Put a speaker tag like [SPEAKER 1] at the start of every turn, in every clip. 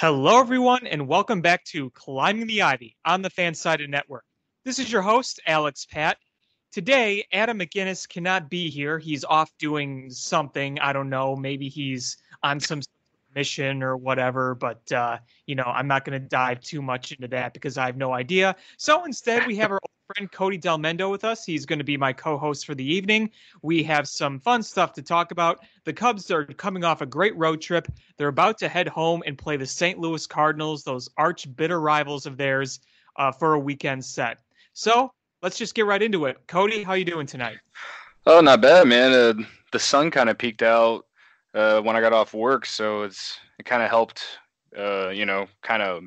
[SPEAKER 1] Hello, everyone, and welcome back to Climbing the Ivy on the Fansided Network. This is your host, Alex Pat. Today, Adam McGinnis cannot be here. He's off doing something. I don't know. Maybe he's on some mission or whatever, but, uh, you know, I'm not going to dive too much into that because I have no idea. So instead, we have our friend Cody Delmendo with us. He's going to be my co host for the evening. We have some fun stuff to talk about. The Cubs are coming off a great road trip. They're about to head home and play the St. Louis Cardinals, those arch bitter rivals of theirs, uh, for a weekend set. So let's just get right into it. Cody, how you doing tonight?
[SPEAKER 2] Oh, not bad, man. Uh, the sun kind of peaked out uh, when I got off work, so it's it kind of helped. Uh, you know, kind of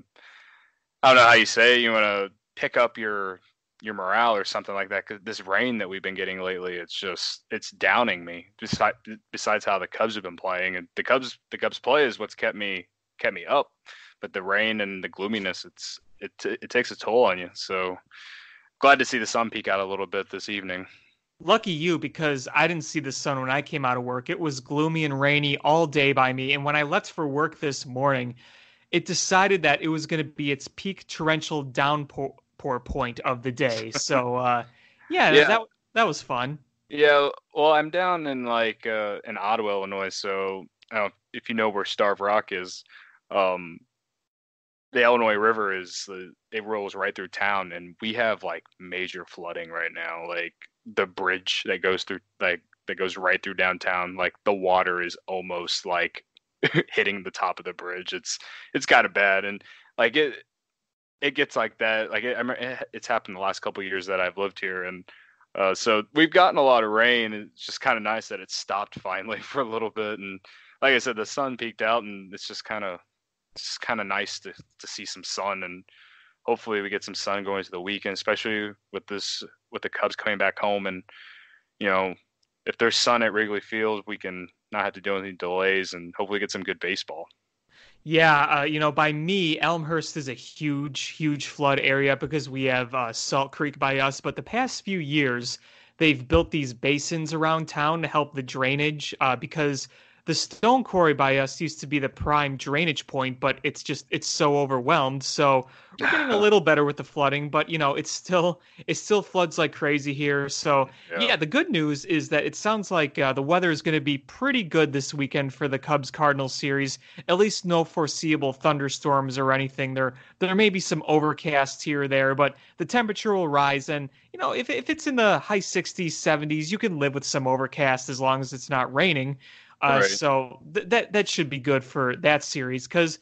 [SPEAKER 2] I don't know how you say it. you want to pick up your your morale or something like that. Cause this rain that we've been getting lately, it's just it's downing me. Besides, besides how the Cubs have been playing, and the Cubs the Cubs play is what's kept me kept me up. But the rain and the gloominess, it's it it takes a toll on you. So glad to see the sun peek out a little bit this evening.
[SPEAKER 1] Lucky you because I didn't see the sun when I came out of work. It was gloomy and rainy all day by me. And when I left for work this morning, it decided that it was going to be its peak torrential downpour pour point of the day. So uh, yeah, yeah, that that was fun.
[SPEAKER 2] Yeah, well, I'm down in like uh, in Ottawa, Illinois. So uh, if you know where Starve Rock is, um, the Illinois River is it rolls right through town, and we have like major flooding right now. Like the bridge that goes through like that goes right through downtown, like the water is almost like hitting the top of the bridge. It's it's kind of bad, and like it it gets like that. Like it, it's happened the last couple years that I've lived here, and uh, so we've gotten a lot of rain. It's just kind of nice that it stopped finally for a little bit. And like I said, the sun peaked out, and it's just kind of it's kind of nice to to see some sun. And hopefully, we get some sun going to the weekend, especially with this with the Cubs coming back home. And you know, if there's sun at Wrigley Field, we can not have to deal with any delays, and hopefully get some good baseball.
[SPEAKER 1] Yeah, uh, you know, by me, Elmhurst is a huge, huge flood area because we have uh, Salt Creek by us. But the past few years, they've built these basins around town to help the drainage uh, because the stone quarry by us used to be the prime drainage point, but it's just it's so overwhelmed. So we're getting a little better with the flooding, but you know it's still it still floods like crazy here. So yeah, yeah the good news is that it sounds like uh, the weather is going to be pretty good this weekend for the Cubs Cardinals series. At least no foreseeable thunderstorms or anything. There there may be some overcast here or there, but the temperature will rise. And you know if if it's in the high 60s, 70s, you can live with some overcast as long as it's not raining. Uh, right. So th- that that should be good for that series because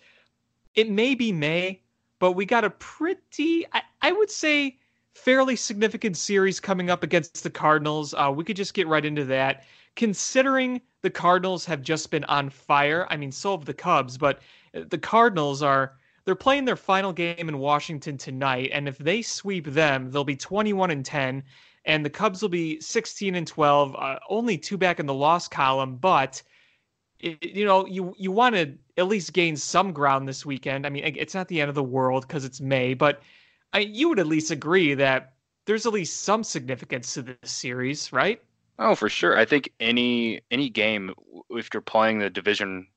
[SPEAKER 1] it may be May, but we got a pretty, I, I would say, fairly significant series coming up against the Cardinals. Uh, we could just get right into that. Considering the Cardinals have just been on fire, I mean, so have the Cubs, but uh, the Cardinals are they're playing their final game in Washington tonight, and if they sweep them, they'll be 21 and 10, and the Cubs will be 16 and 12, uh, only two back in the loss column, but you know, you you want to at least gain some ground this weekend. I mean, it's not the end of the world because it's May, but I, you would at least agree that there's at least some significance to this series, right?
[SPEAKER 2] Oh, for sure. I think any any game, if you're playing the division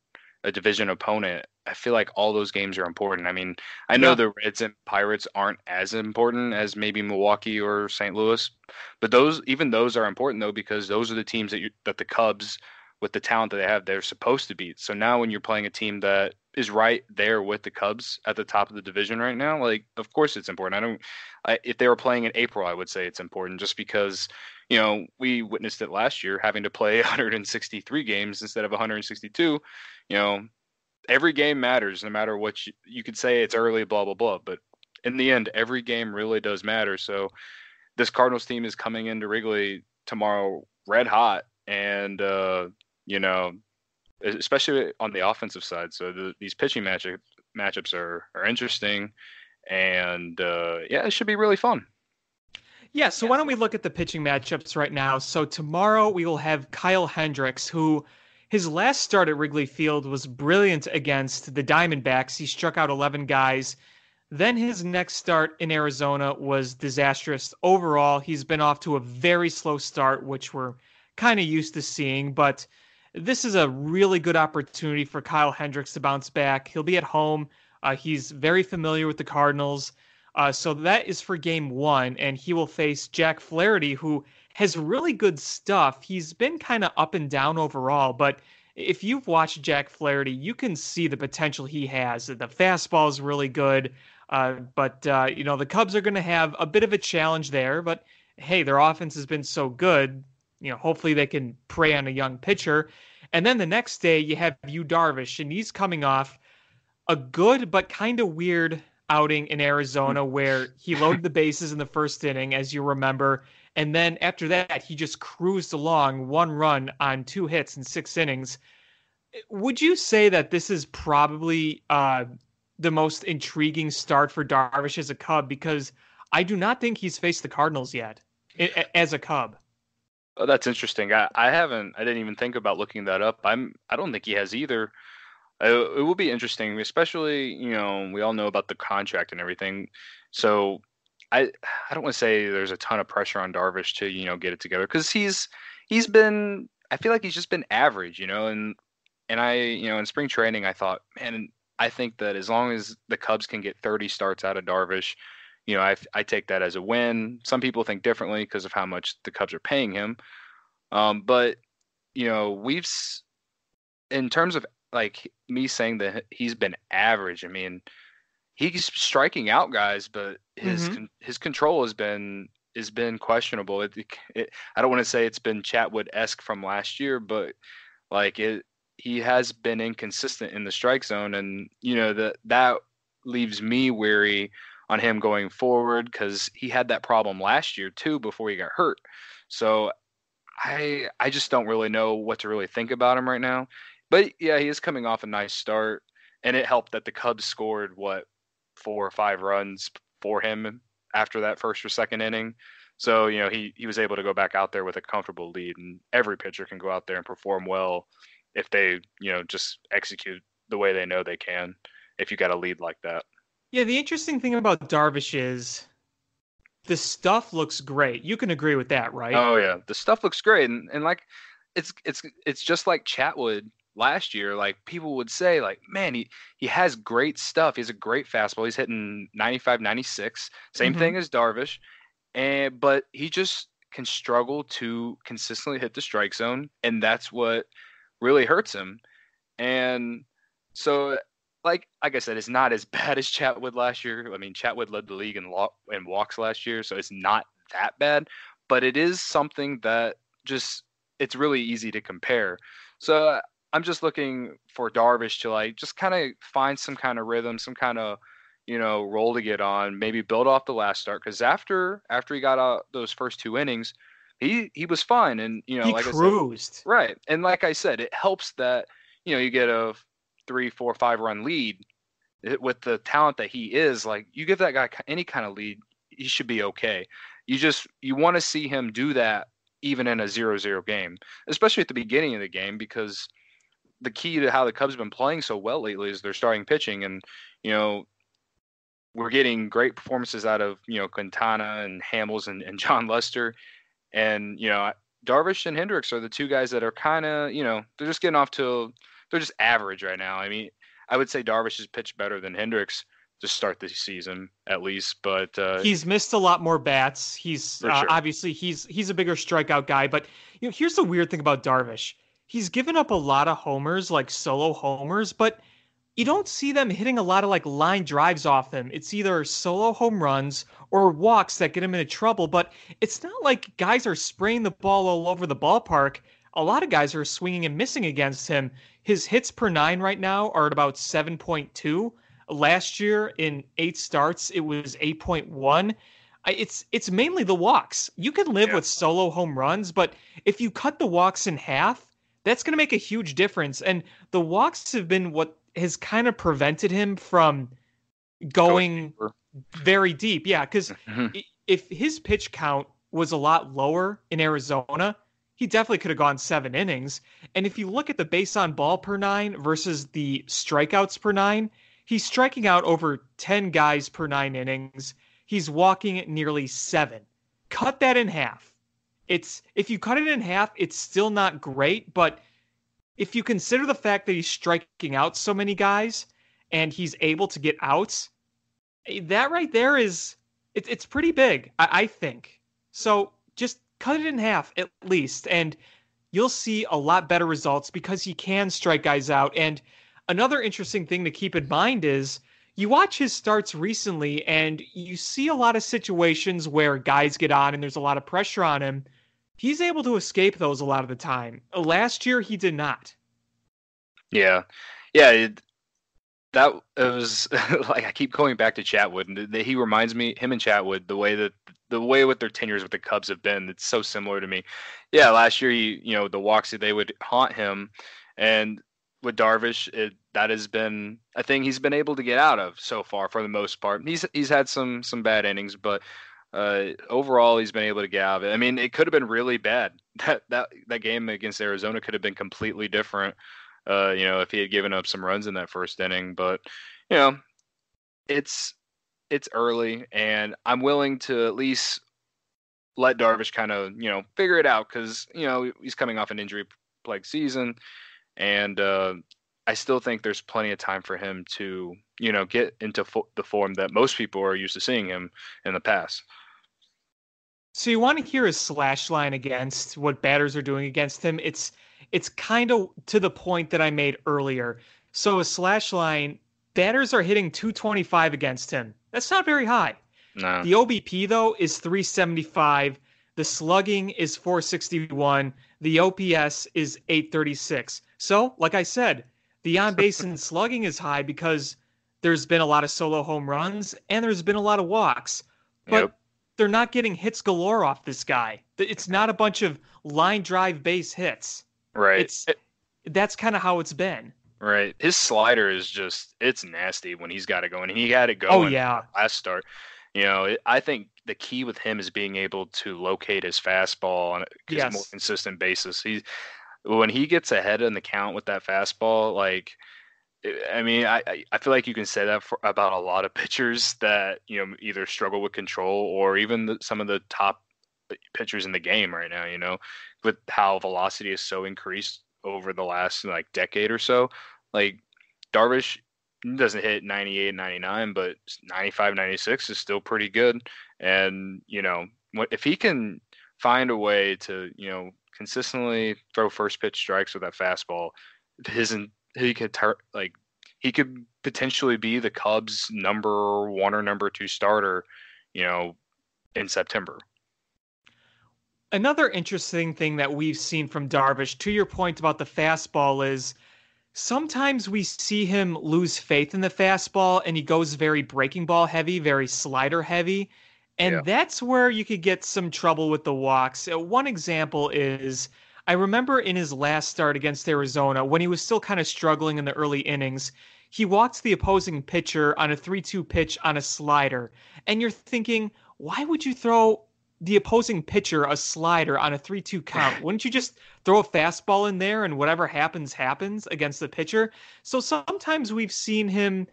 [SPEAKER 2] a division opponent, I feel like all those games are important. I mean, I know yeah. the Reds and Pirates aren't as important as maybe Milwaukee or St. Louis, but those even those are important though because those are the teams that you that the Cubs with the talent that they have, they're supposed to beat. So now when you're playing a team that is right there with the Cubs at the top of the division right now, like of course it's important. I don't. I, if they were playing in April, I would say it's important just because you know we witnessed it last year, having to play 163 games instead of 162. You know, every game matters, no matter what you, you could say. It's early, blah blah blah, but in the end, every game really does matter. So this Cardinals team is coming into Wrigley tomorrow red hot and uh, you know, especially on the offensive side. So the, these pitching matchup, matchups are are interesting, and uh, yeah, it should be really fun.
[SPEAKER 1] Yeah, so why don't we look at the pitching matchups right now? So tomorrow we will have Kyle Hendricks, who his last start at Wrigley Field was brilliant against the Diamondbacks. He struck out 11 guys. Then his next start in Arizona was disastrous. Overall, he's been off to a very slow start, which we're kind of used to seeing, but this is a really good opportunity for Kyle Hendricks to bounce back. He'll be at home Uh, he's very familiar with the Cardinals. Uh, so that is for game one, and he will face Jack Flaherty, who has really good stuff. He's been kind of up and down overall, but if you've watched Jack Flaherty, you can see the potential he has. The fastball is really good, uh, but uh, you know the Cubs are going to have a bit of a challenge there. But hey, their offense has been so good. You know, hopefully they can prey on a young pitcher. And then the next day you have Yu Darvish, and he's coming off a good but kind of weird outing in Arizona where he loaded the bases in the first inning, as you remember. And then after that, he just cruised along one run on two hits in six innings. Would you say that this is probably uh, the most intriguing start for Darvish as a Cub? Because I do not think he's faced the Cardinals yet as a Cub.
[SPEAKER 2] Oh, that's interesting. I, I haven't. I didn't even think about looking that up. I'm. I don't think he has either. It, will be interesting, especially you know we all know about the contract and everything. So I I don't want to say there's a ton of pressure on Darvish to you know get it together because he's he's been I feel like he's just been average, you know, and and I you know in spring training I thought man I think that as long as the Cubs can get 30 starts out of Darvish, you know I I take that as a win. Some people think differently because of how much the Cubs are paying him, um, but you know we've in terms of like me saying that he's been average. I mean, he's striking out guys, but his mm-hmm. his control has been has been questionable. It, it, I don't want to say it's been Chatwood esque from last year, but like it, he has been inconsistent in the strike zone, and you know that that leaves me weary on him going forward because he had that problem last year too before he got hurt. So I I just don't really know what to really think about him right now. But yeah, he is coming off a nice start, and it helped that the Cubs scored what four or five runs for him after that first or second inning. So you know he he was able to go back out there with a comfortable lead, and every pitcher can go out there and perform well if they you know just execute the way they know they can. If you got a lead like that.
[SPEAKER 1] Yeah, the interesting thing about Darvish is the stuff looks great. You can agree with that, right?
[SPEAKER 2] Oh yeah, the stuff looks great, and and like it's it's it's just like Chatwood last year, like people would say, like, man, he, he has great stuff. He has a great fastball. He's hitting 95, 96. Same mm-hmm. thing as Darvish. And but he just can struggle to consistently hit the strike zone, and that's what really hurts him. And so like like I said, it's not as bad as Chatwood last year. I mean, Chatwood led the league in lo- in walks last year, so it's not that bad. But it is something that just it's really easy to compare. So I'm just looking for Darvish to like just kind of find some kind of rhythm, some kind of you know role to get on, maybe build off the last start. Because after after he got out those first two innings, he he was fine, and you know
[SPEAKER 1] he
[SPEAKER 2] like
[SPEAKER 1] cruised
[SPEAKER 2] I said, right. And like I said, it helps that you know you get a three, four, five run lead with the talent that he is. Like you give that guy any kind of lead, he should be okay. You just you want to see him do that even in a zero zero game, especially at the beginning of the game because the key to how the Cubs have been playing so well lately is they're starting pitching, and you know we're getting great performances out of you know Quintana and Hamels and, and Jon Lester, and you know Darvish and Hendricks are the two guys that are kind of you know they're just getting off to they're just average right now. I mean, I would say Darvish has pitched better than Hendricks to start the season at least, but uh,
[SPEAKER 1] he's missed a lot more bats. He's uh, sure. obviously he's he's a bigger strikeout guy, but you know here's the weird thing about Darvish he's given up a lot of homers, like solo homers, but you don't see them hitting a lot of like line drives off him. It's either solo home runs or walks that get him into trouble, but it's not like guys are spraying the ball all over the ballpark. A lot of guys are swinging and missing against him. His hits per nine right now are at about 7.2. Last year in eight starts, it was 8.1 it's it's mainly the walks. You can live yeah. with solo home runs, but if you cut the walks in half, that's going to make a huge difference. And the walks have been what has kind of prevented him from going very deep. Yeah, because mm-hmm. if his pitch count was a lot lower in Arizona, he definitely could have gone seven innings. And if you look at the base on ball per nine versus the strikeouts per nine, he's striking out over 10 guys per nine innings. He's walking nearly seven. Cut that in half it's if you cut it in half, it's still not great, but if you consider the fact that he's striking out so many guys and he's able to get outs, eh, that right there is it, it's pretty big, I, I think. So just cut it in half at least, and you'll see a lot better results because he can strike guys out. And another interesting thing to keep in mind is you watch his starts recently and you see a lot of situations where guys get on and there's a lot of pressure on him. He's able to escape those a lot of the time. Last year, he did not.
[SPEAKER 2] Yeah. Yeah. It, that it was like I keep going back to Chatwood, and he reminds me him and Chatwood the way that the way with their tenures with the Cubs have been. It's so similar to me. Yeah, last year he, you know, the walks they would haunt him, and with Darvish, it, that has been a thing he's been able to get out of so far for the most part. He's he's had some some bad innings, but uh, overall he's been able to get out of it. I mean, it could have been really bad. That that that game against Arizona could have been completely different. Uh, you know, if he had given up some runs in that first inning, but you know, it's it's early, and I'm willing to at least let Darvish kind of you know figure it out because you know he's coming off an injury plague season, and uh, I still think there's plenty of time for him to you know get into fo- the form that most people are used to seeing him in the past.
[SPEAKER 1] So you want to hear his slash line against what batters are doing against him? It's it's kind of to the point that I made earlier. So a slash line, batters are hitting 225 against him. That's not very high.
[SPEAKER 2] No.
[SPEAKER 1] The OBP though is 375. The slugging is 461. The OPS is 836. So, like I said, the on base and slugging is high because there's been a lot of solo home runs and there's been a lot of walks. But yep. they're not getting hits galore off this guy. It's not a bunch of line drive base hits.
[SPEAKER 2] Right.
[SPEAKER 1] It's that's kind of how it's been.
[SPEAKER 2] Right. His slider is just it's nasty when he's got it going. He had it oh, going.
[SPEAKER 1] Oh yeah.
[SPEAKER 2] Last start. You know, I think the key with him is being able to locate his fastball on a yes. more consistent basis. He when he gets ahead in the count with that fastball, like eh, I mean, I I feel like you can say that for, about a lot of pitchers that you know either struggle with control or even the, some of the top eh, pitchers in the game right now. You know, with how velocity is so increased over the last like decade or so. Like Darvish doesn't hit 98, 99, but 95, 96 is still pretty good. And, you know, if he can find a way to, you know, consistently throw first pitch strikes with that fastball, his he could tar- like he could potentially be the Cubs number one or number two starter, you know, in September.
[SPEAKER 1] Another interesting thing that we've seen from Darvish, to your point about the fastball, is sometimes we see him lose faith in the fastball and he goes very breaking ball heavy, very slider heavy. And yeah. that's where you could get some trouble with the walks. Uh, one example is I remember in his last start against Arizona, when he was still kind of struggling in the early innings, he walked the opposing pitcher on a 3 2 pitch on a slider. And you're thinking, why would you throw the opposing pitcher a slider on a 3-2 count. Wouldn't you just throw a fastball in there and whatever happens happens against the pitcher? So sometimes we've seen him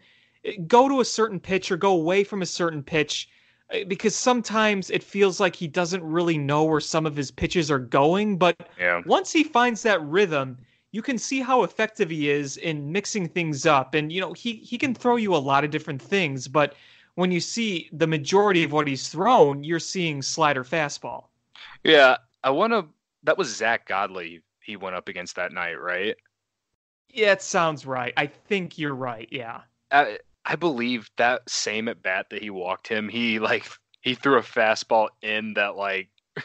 [SPEAKER 1] eh, go to a certain pitch or go away from a certain pitch eh, because sometimes it feels like he doesn't really know where some of his pitches are going, but
[SPEAKER 2] yeah.
[SPEAKER 1] once he finds that rhythm, you can see how effective he is in mixing things up and you know, he he can throw you a lot of different things, but when you see the majority of what he's thrown, you're seeing slider fastball.
[SPEAKER 2] Yeah, I want to. That was Zack Godley. He went up against that night, right?
[SPEAKER 1] Yeah, it sounds right. I think you're right. Yeah.
[SPEAKER 2] I, I believe that same at bat that he walked him. He like he threw a fastball in that like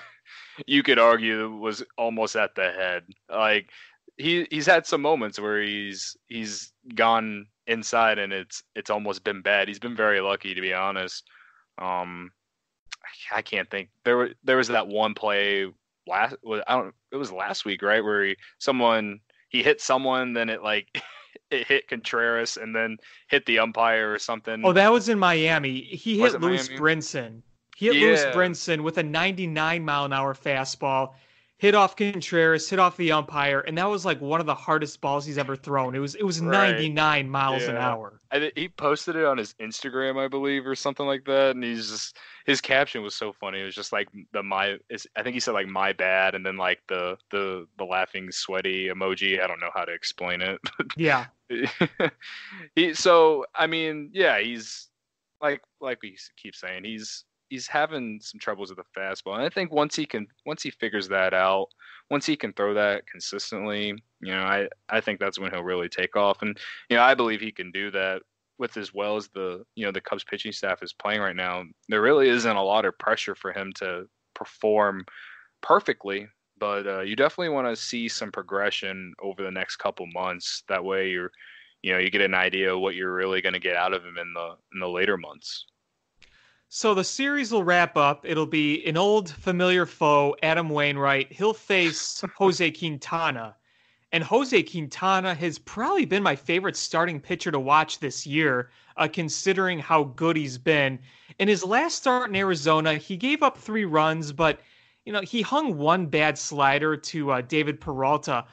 [SPEAKER 2] you could argue was almost at the head. Like he he's had some moments where he's he's gone inside and it's it's almost been bad. He's been very lucky to be honest. Um, I can't think there there was that one play last I don't it was last week right where he someone he hit someone then it like it hit Contreras and then hit the umpire or something.
[SPEAKER 1] Oh, that was in Miami. He hit Lewis Brinson. He hit yeah. Lewis Brinson with a 99 mile an hour fastball hit off Contreras, hit off the umpire, and that was like one of the hardest balls he's ever thrown. It was it was right. 99 miles yeah. an hour.
[SPEAKER 2] And he posted it on his Instagram, I believe, or something like that. And he's just his caption was so funny. It was just like the my I think he said like my bad, and then like the the the laughing sweaty emoji. I don't know how to explain it.
[SPEAKER 1] yeah.
[SPEAKER 2] he so I mean, yeah, he's like like we keep saying, he's he's having some troubles with the fastball. And I think once he can once he figures that out, once he can throw that consistently, you know, I I think that's when he'll really take off. And you know, I believe he can do that with as well as the you know the Cubs pitching staff is playing right now. There really isn't a lot of pressure for him to perform perfectly but uh, you definitely want to see some progression over the next couple months. That way, you're, you know, you get an idea of what you're really going to get out of him in the in the later months.
[SPEAKER 1] So the series will wrap up. It'll be an old familiar foe, Adam Wainwright. He'll face Jose Quintana. And Jose Quintana has probably been my favorite starting pitcher to watch this year, uh, considering how good he's been. In his last start in Arizona, he gave up three runs, but you know, he hung one bad slider to uh, David Peralta.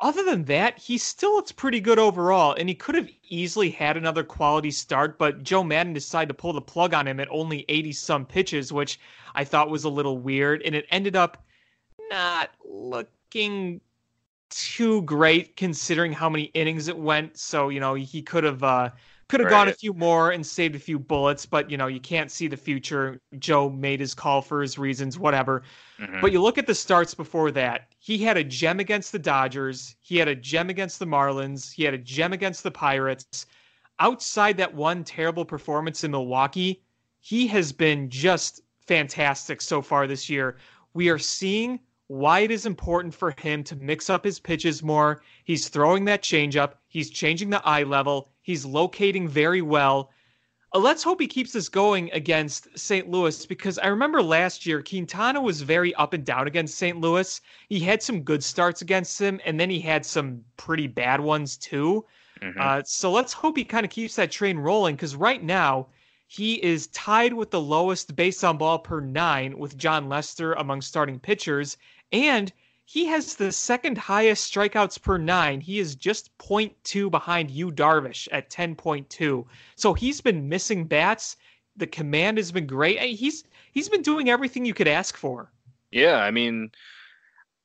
[SPEAKER 1] Other than that, he still looks pretty good overall, and he could have easily had another quality start, but Joe Maddon decided to pull the plug on him at only 80 some pitches, which I thought was a little weird, and it ended up not looking too great considering how many innings it went. So, you know, he could have uh, could have right. gone a few more and saved a few bullets, but you know, you can't see the future. Joe made his call for his reasons, whatever. Mm-hmm. But you look at the starts before that. He had a gem against the Dodgers, he had a gem against the Marlins, he had a gem against the Pirates. Outside that one terrible performance in Milwaukee, he has been just fantastic so far this year. We are seeing why it is important for him to mix up his pitches more. He's throwing that changeup. He's changing the eye level. He's locating very well. Uh, let's hope he keeps this going against St. Louis because I remember last year Quintana was very up and down against St. Louis. He had some good starts against him, and then he had some pretty bad ones too. Mm-hmm. Uh, so let's hope he kind of keeps that train rolling because right now he is tied with the lowest base on ball per nine with Jon Lester among starting pitchers, and he has the second highest strikeouts per nine. He is just 0.2 behind Yu Darvish at 10.2. So he's been missing bats. The command has been great. He's he's been doing everything you could ask for.
[SPEAKER 2] Yeah, I mean,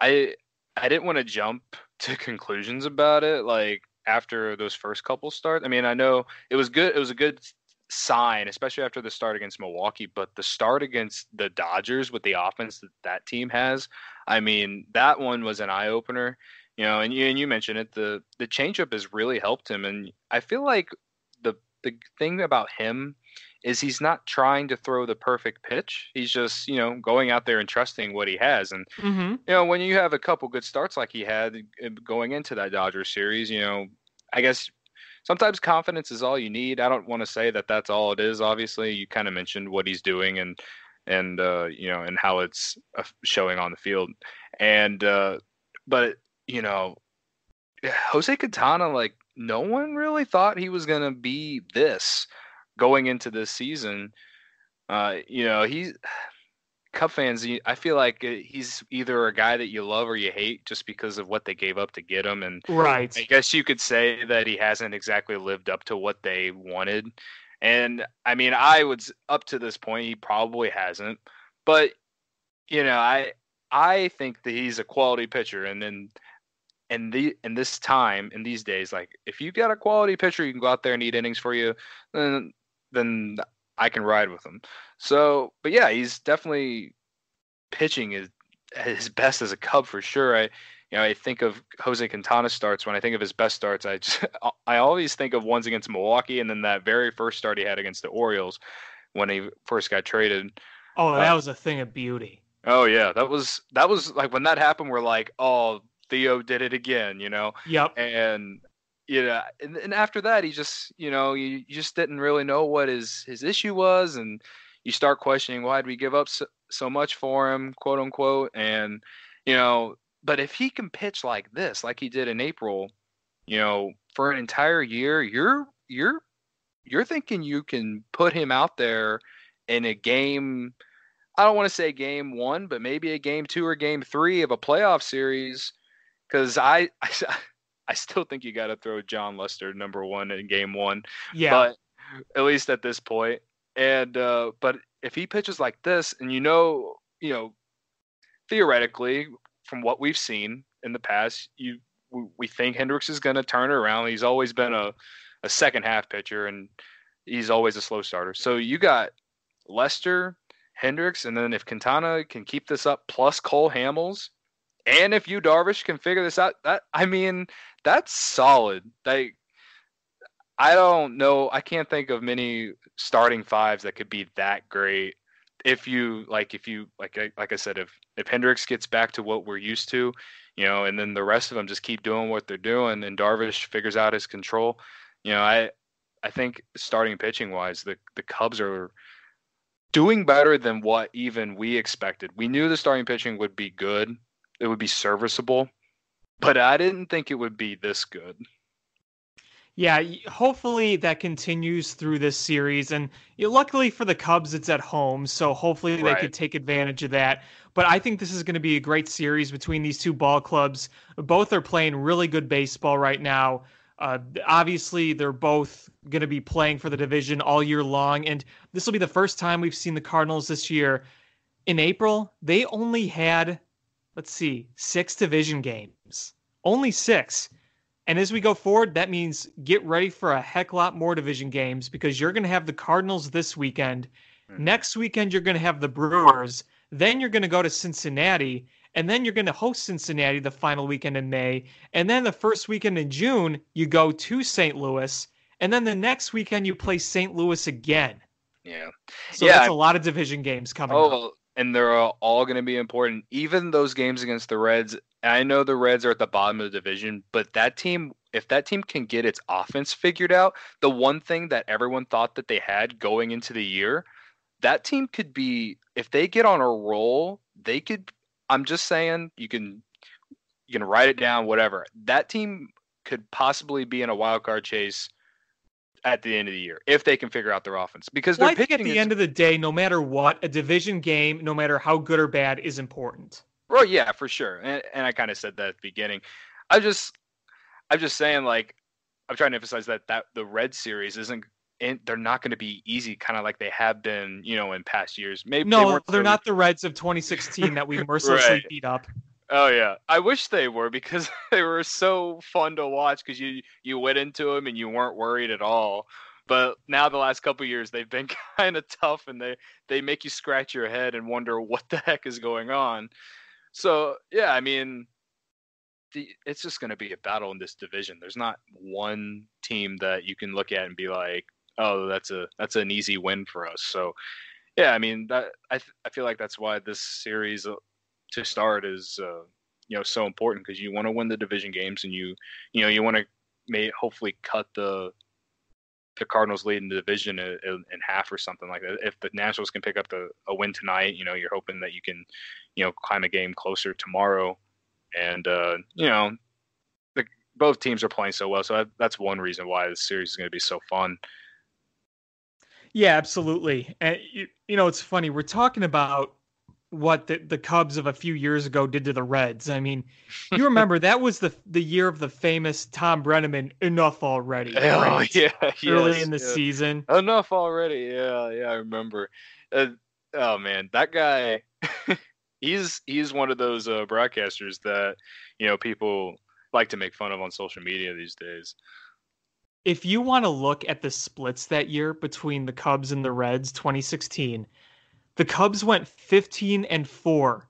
[SPEAKER 2] I I didn't want to jump to conclusions about it like after those first couple starts. I mean, I know it was good. It was a good sign, especially after the start against Milwaukee. But the start against the Dodgers with the offense that that team has, I mean, that one was an eye opener. You know, and you and you mentioned it. The the changeup has really helped him, and I feel like the the thing about him is he's not trying to throw the perfect pitch. He's just, you know, going out there and trusting what he has. And mm-hmm. you know, when you have a couple good starts like he had uh, going into that Dodgers series, you know, I guess sometimes confidence is all you need. I don't want to say that that's all it is. Obviously, you kind of mentioned what he's doing and and uh, you know and how it's uh, showing on the field. And uh, but you know, Jose Quintana, like no one really thought he was gonna be this going into this season. Uh, you know, he's Cub fans, I feel like uh, he's either a guy that you love or you hate just because of what they gave up to get him. And
[SPEAKER 1] right,
[SPEAKER 2] I guess you could say that he hasn't exactly lived up to what they wanted. And I mean, I would up to this point he probably hasn't, but you know, I I think that he's a quality pitcher, and then and the in this time in these days, like if you got a quality pitcher, you can go out there and eat innings for you, then then I can ride with him. So, but yeah, he's definitely pitching his his best as a Cub for sure. I you know I think of Jose Quintana starts when I think of his best starts. I just I always think of ones against Milwaukee and then that very first start he had against the Orioles when he first got traded.
[SPEAKER 1] Oh, that uh, was a thing of beauty.
[SPEAKER 2] Oh yeah, that was that was like when that happened. We're like, oh, Theo did it again, you know.
[SPEAKER 1] Yep.
[SPEAKER 2] And you know, and, and after that, he just, you know, you, you just didn't really know what his his issue was, and you start questioning why did we give up so, so much for him, quote unquote, and you know, but if he can pitch like this, like he did in April, you know, for an entire year, you're you're you're thinking you can put him out there in a game. I don't want to say game one, but maybe a game two or game three of a playoff series. Because I, I I still think you got to throw Jon Lester number one in game one.
[SPEAKER 1] Yeah.
[SPEAKER 2] But at least at this point. And uh, but if he pitches like this, and you know, you know, theoretically, from what we've seen in the past, you we think Hendricks is going to turn around. He's always been a, a second half pitcher, and he's always a slow starter. So you got Lester, Hendricks, and then if Quintana can keep this up, plus Cole Hamels, and if you Darvish can figure this out, that I mean, that's solid. Like I don't know. I can't think of many starting fives that could be that great. If you like, if you like, like I said, if if Hendricks gets back to what we're used to, you know, and then the rest of them just keep doing what they're doing, and Darvish figures out his control, you know, I I think starting pitching wise, the the Cubs are doing better than what even we expected. We knew the starting pitching would be good, it would be serviceable, but I didn't think it would be this good.
[SPEAKER 1] Yeah, hopefully that continues through this series. And you know, luckily for the Cubs, it's at home. So hopefully they right. could take advantage of that. But I think this is going to be a great series between these two ball clubs. Both are playing really good baseball right now. Uh, obviously, they're both going to be playing for the division all year long. And this will be the first time we've seen the Cardinals this year. In April, they only had, let's see, six division games. Only six. And as we go forward, that means get ready for a heck lot more division games because you're going to have the Cardinals this weekend. Mm-hmm. Next weekend, you're going to have the Brewers. Then you're going to go to Cincinnati. And then you're going to host Cincinnati the final weekend in May. And then the first weekend in June, you go to St. Louis. And then the next weekend, you play St. Louis again.
[SPEAKER 2] Yeah.
[SPEAKER 1] So yeah, that's a lot of division games coming oh, up.
[SPEAKER 2] And they're all going to be important. Even those games against the Reds I know the Reds are at the bottom of the division, but that team, if that team can get its offense figured out, the one thing that everyone thought that they had going into the year, that team could be if they get on a roll, they could I'm just saying you can you can write it down whatever. That team could possibly be in a wild card chase at the end of the year if they can figure out their offense because
[SPEAKER 1] well, I think at the end of the day, no matter what, a division game, no matter how good or bad, is important.
[SPEAKER 2] Well, yeah, for sure. And, and I kind of said that at the beginning. I just, I'm just saying, like, I'm trying to emphasize that that the Red series isn't. And they're not going to be easy, kind of like they have been, you know, in past years.
[SPEAKER 1] Maybe no, they are not the Reds of 2016 that we mercilessly right. beat up.
[SPEAKER 2] Oh yeah, I wish they were because they were so fun to watch because you you went into them and you weren't worried at all. But now the last couple years they've been kind of tough and they they make you scratch your head and wonder what the heck is going on. So yeah, I mean, the, it's just going to be a battle in this division. There's not one team that you can look at and be like, oh, that's a that's an easy win for us. So yeah, I mean that I th- I feel like that's why this series uh, to start is uh, you know so important because you want to win the division games and you you know you want to may hopefully cut the the Cardinals lead in the division in, in, half or something like that. If the Nationals can pick up the, a win tonight, you know, you're hoping that you can, you know, climb a game closer tomorrow. And, uh, you know, the, both teams are playing so well. So that, that's one reason why this series is going to be so fun.
[SPEAKER 1] Yeah, absolutely. And, you, you know, it's funny. We're talking about what the, the Cubs of a few years ago did to the Reds. I mean, you remember that was the the year of the famous Thom Brennaman enough already.
[SPEAKER 2] Oh yeah,
[SPEAKER 1] early
[SPEAKER 2] yes,
[SPEAKER 1] in the
[SPEAKER 2] yeah.
[SPEAKER 1] season.
[SPEAKER 2] Enough already. Yeah, yeah, I remember. Uh, oh man, that guy. he's he's one of those uh, broadcasters that you know people like to make fun of on social media these days.
[SPEAKER 1] If you want to look at the splits that year between the Cubs and the Reds, 2016 the Cubs went 15 and 4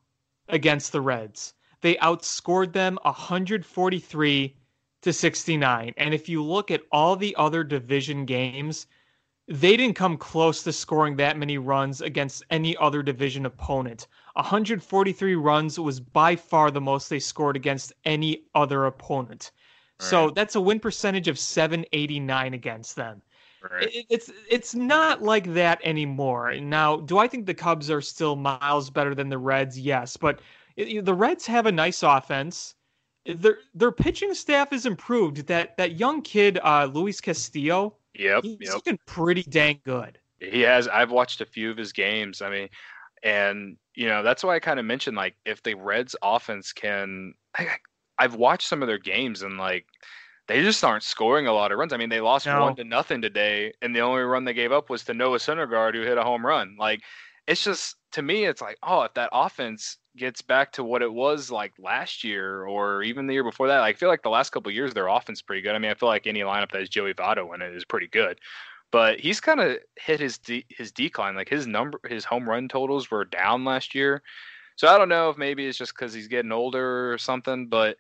[SPEAKER 1] against the Reds. They outscored them 143 to 69. And if you look at all the other division games, they didn't come close to scoring that many runs against any other division opponent. 143 runs was by far the most they scored against any other opponent. Right. So that's a win percentage of 789 against them. Right. It, it's it's not like that anymore. Now, do I think the Cubs are still miles better than the Reds? Yes, but it, the Reds have a nice offense. Their their pitching staff is improved. That that young kid, uh, Luis Castillo.
[SPEAKER 2] Yep,
[SPEAKER 1] he's
[SPEAKER 2] yep.
[SPEAKER 1] looking pretty dang good.
[SPEAKER 2] He has. I've watched a few of his games. I mean, and you know that's why I kind of mentioned like if the Reds offense can. I, I've watched some of their games and like they just aren't scoring a lot of runs. I mean, they lost no. one to nothing today, and the only run they gave up was to Noah Syndergaard, who hit a home run. Like, it's just to me, it's like, oh, if that offense gets back to what it was like last year or even the year before that. I feel like the last couple years their offense is pretty good. I mean, I feel like any lineup that has Joey Votto in it is pretty good. But he's kind of hit his de- his decline. Like his number, his home run totals were down last year. So I don't know if maybe it's just because he's getting older or something. But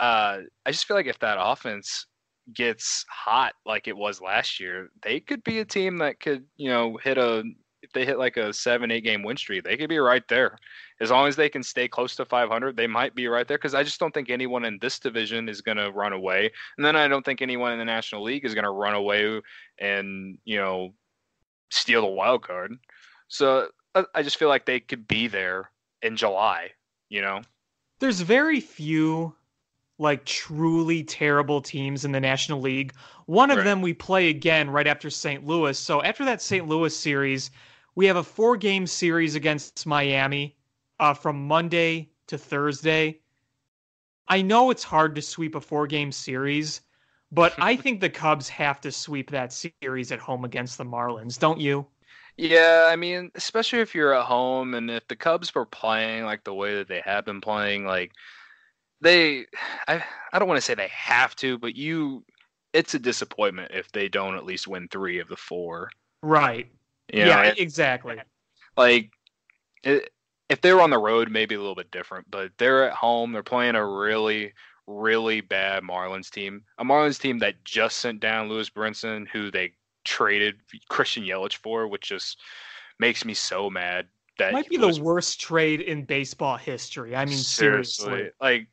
[SPEAKER 2] uh, I just feel like if that offense gets hot like it was last year, they could be a team that could, you know, hit a if they hit like a seven, eight game win streak, they could be right there. As long as they can stay close to 500, they might be right there. Because I just don't think anyone in this division is going to run away, and then I don't think anyone in the National League is going to run away and you know steal the wild card. So I just feel like they could be there in July. You know,
[SPEAKER 1] there's very few like truly terrible teams in the National League. One of right. them we play again right after St. Louis. So after that St. Louis series, we have a four game series against Miami uh, from Monday to Thursday. I know it's hard to sweep a four game series, but I think the Cubs have to sweep that series at home against the Marlins, don't you?
[SPEAKER 2] Yeah, I mean, especially if you're at home and if the Cubs were playing like the way that they have been playing, like they I I don't want to say they have to, but you it's a disappointment if they don't at least win 3 of the 4.
[SPEAKER 1] Right. You yeah, exactly.
[SPEAKER 2] Like it, if they were on the road maybe a little bit different, but they're at home, they're playing a really really bad Marlins team. A Marlins team that just sent down Lewis Brinson who they traded Christian Yelich for, which just makes me so mad that
[SPEAKER 1] might be was, the worst trade in baseball history. I mean, seriously. seriously.
[SPEAKER 2] Like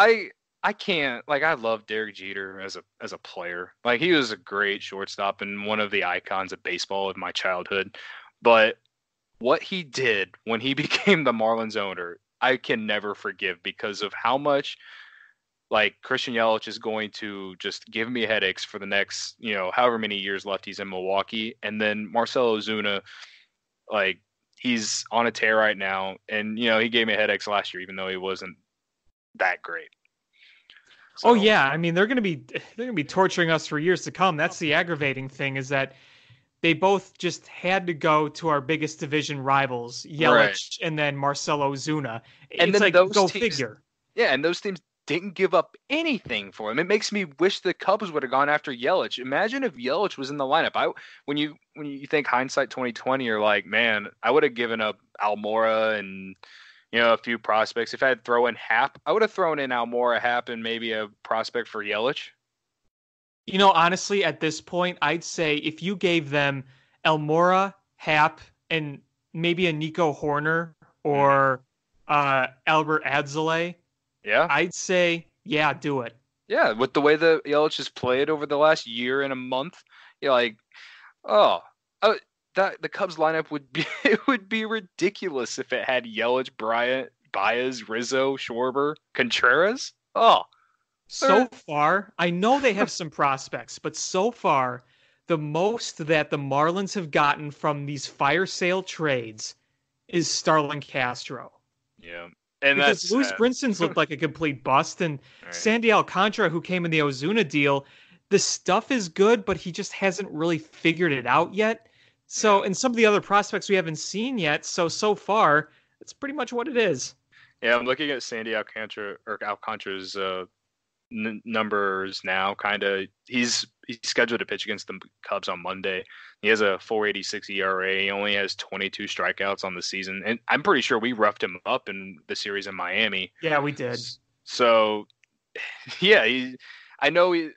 [SPEAKER 2] I I can't like I love Derek Jeter as a as a player. Like he was a great shortstop and one of the icons of baseball of my childhood. But what he did when he became the Marlins owner, I can never forgive because of how much like Christian Yelich is going to just give me headaches for the next, you know, however many years left he's in Milwaukee. And then Marcell Ozuna, like he's on a tear right now. And, you know, he gave me headaches last year, even though he wasn't that great.
[SPEAKER 1] Oh, so, oh yeah, I mean they're gonna be they're gonna be torturing us for years to come. That's the aggravating thing is that they both just had to go to our biggest division rivals, Yelich right. and then Marcell Ozuna. And then like those go teams, figure.
[SPEAKER 2] Yeah, and those teams didn't give up anything for him. It makes me wish the Cubs would have gone after Yelich. Imagine if Yelich was in the lineup. I when you when you think hindsight twenty twenty, you're like, man, I would have given up Almora and you know, a few prospects. If I had thrown in Happ, I would have thrown in Almora, Happ and maybe a prospect for Yelich.
[SPEAKER 1] You know, honestly, at this point, I'd say if you gave them Almora, Happ, and maybe a Nico Hoerner or uh, Adbert Alzolay,
[SPEAKER 2] yeah,
[SPEAKER 1] I'd say yeah, do it.
[SPEAKER 2] Yeah, with the way the Yelich has played over the last year and a month, you're like, oh, oh that the Cubs lineup would be it would be ridiculous if it had Yelich, Bryant, Baez, Rizzo, Schwarber, Contreras. Oh,
[SPEAKER 1] so far, I know they have some prospects, but so far, the most that the Marlins have gotten from these fire sale trades is Starlin Castro.
[SPEAKER 2] Yeah.
[SPEAKER 1] And because Luis Brinson's looked like a complete bust, and right. Sandy Alcantara, who came in the Ozuna deal, the stuff is good, but he just hasn't really figured it out yet. So, and some of the other prospects we haven't seen yet. So, so far, it's pretty much what it is.
[SPEAKER 2] Yeah, I'm looking at Sandy Alcantara or Alcantara's uh, n- numbers now. Kind of, he's he's scheduled to pitch against the Cubs on Monday. He has a 4.86 ERA. He only has 22 strikeouts on the season, and I'm pretty sure we roughed him up in the series in Miami.
[SPEAKER 1] Yeah, we did.
[SPEAKER 2] So, yeah, he, I know he,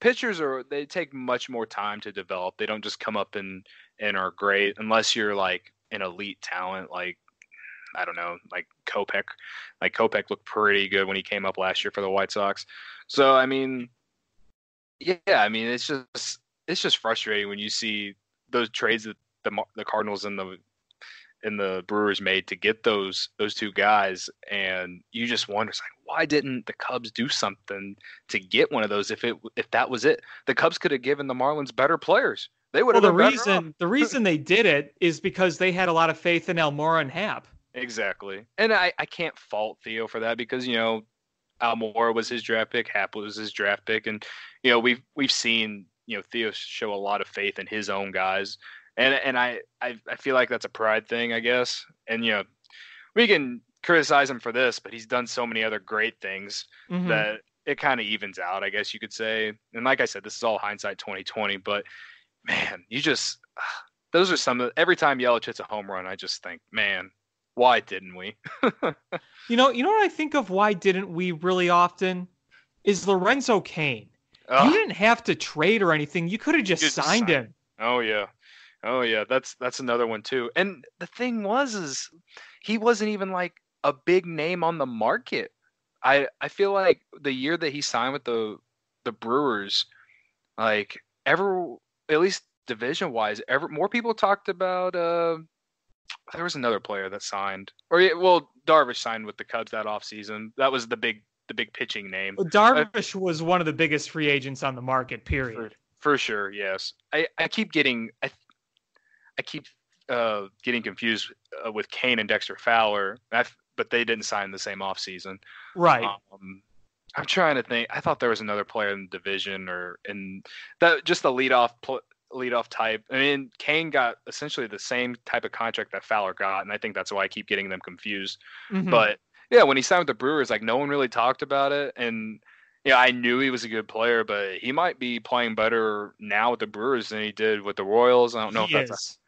[SPEAKER 2] pitchers are they take much more time to develop. They don't just come up and and are great unless you're like an elite talent like I don't know, like Kopech. Like Kopech looked pretty good when he came up last year for the White Sox. So I mean, yeah, I mean it's just it's just frustrating when you see those trades that the the Cardinals and the and the Brewers made to get those those two guys, and you just wonder, it's like, why didn't the Cubs do something to get one of those? If it if that was it, the Cubs could have given the Marlins better players. They would have.
[SPEAKER 1] Well, the reason the reason they did it is because they had a lot of faith in Almora and Happ.
[SPEAKER 2] Exactly, and I I can't fault Theo for that because you know Almora was his draft pick, Happ was his draft pick, and you know we've we've seen you know Theo show a lot of faith in his own guys, and and I I, I feel like that's a pride thing, I guess, and you know we can criticize him for this, but he's done so many other great things
[SPEAKER 1] Mhm.
[SPEAKER 2] that it kind of evens out, I guess you could say. And like I said, this is all hindsight 2020, but man, you just those are some of every time Yelich hits a home run, I just think, man, why didn't we?
[SPEAKER 1] You know, you know what I think of why didn't we really often is Lorenzo Cain. You didn't have to trade or anything. You could have just
[SPEAKER 2] just
[SPEAKER 1] signed
[SPEAKER 2] signed
[SPEAKER 1] him.
[SPEAKER 2] Oh yeah. Oh yeah, that's that's another one too. And the thing was is he wasn't even like a big name on the market. I I feel like the year that he signed with the the Brewers, like ever at least division wise, ever more people talked about uh there was another player that signed. Or yeah, well, Darvish signed with the Cubs that offseason. That was the big the big pitching name.
[SPEAKER 1] Darvish was one of the biggest free agents on the market, period.
[SPEAKER 2] For sure, yes. I, I keep getting I I keep uh, getting confused uh, with Cain and Dexter Fowler, I've, but they didn't sign the same offseason.
[SPEAKER 1] Right.
[SPEAKER 2] Um, I'm trying to think. I thought there was another player in the division or in that just the leadoff pl- leadoff type. I mean, Cain got essentially the same type of contract that Fowler got, and I think that's why I keep getting them confused.
[SPEAKER 1] Mhm.
[SPEAKER 2] But yeah, when he signed with the Brewers, like no one really talked about it, and yeah, I knew he was a good player, but he might be playing better now with the Brewers than he did with the Royals. I don't know
[SPEAKER 1] he
[SPEAKER 2] if that's
[SPEAKER 1] is.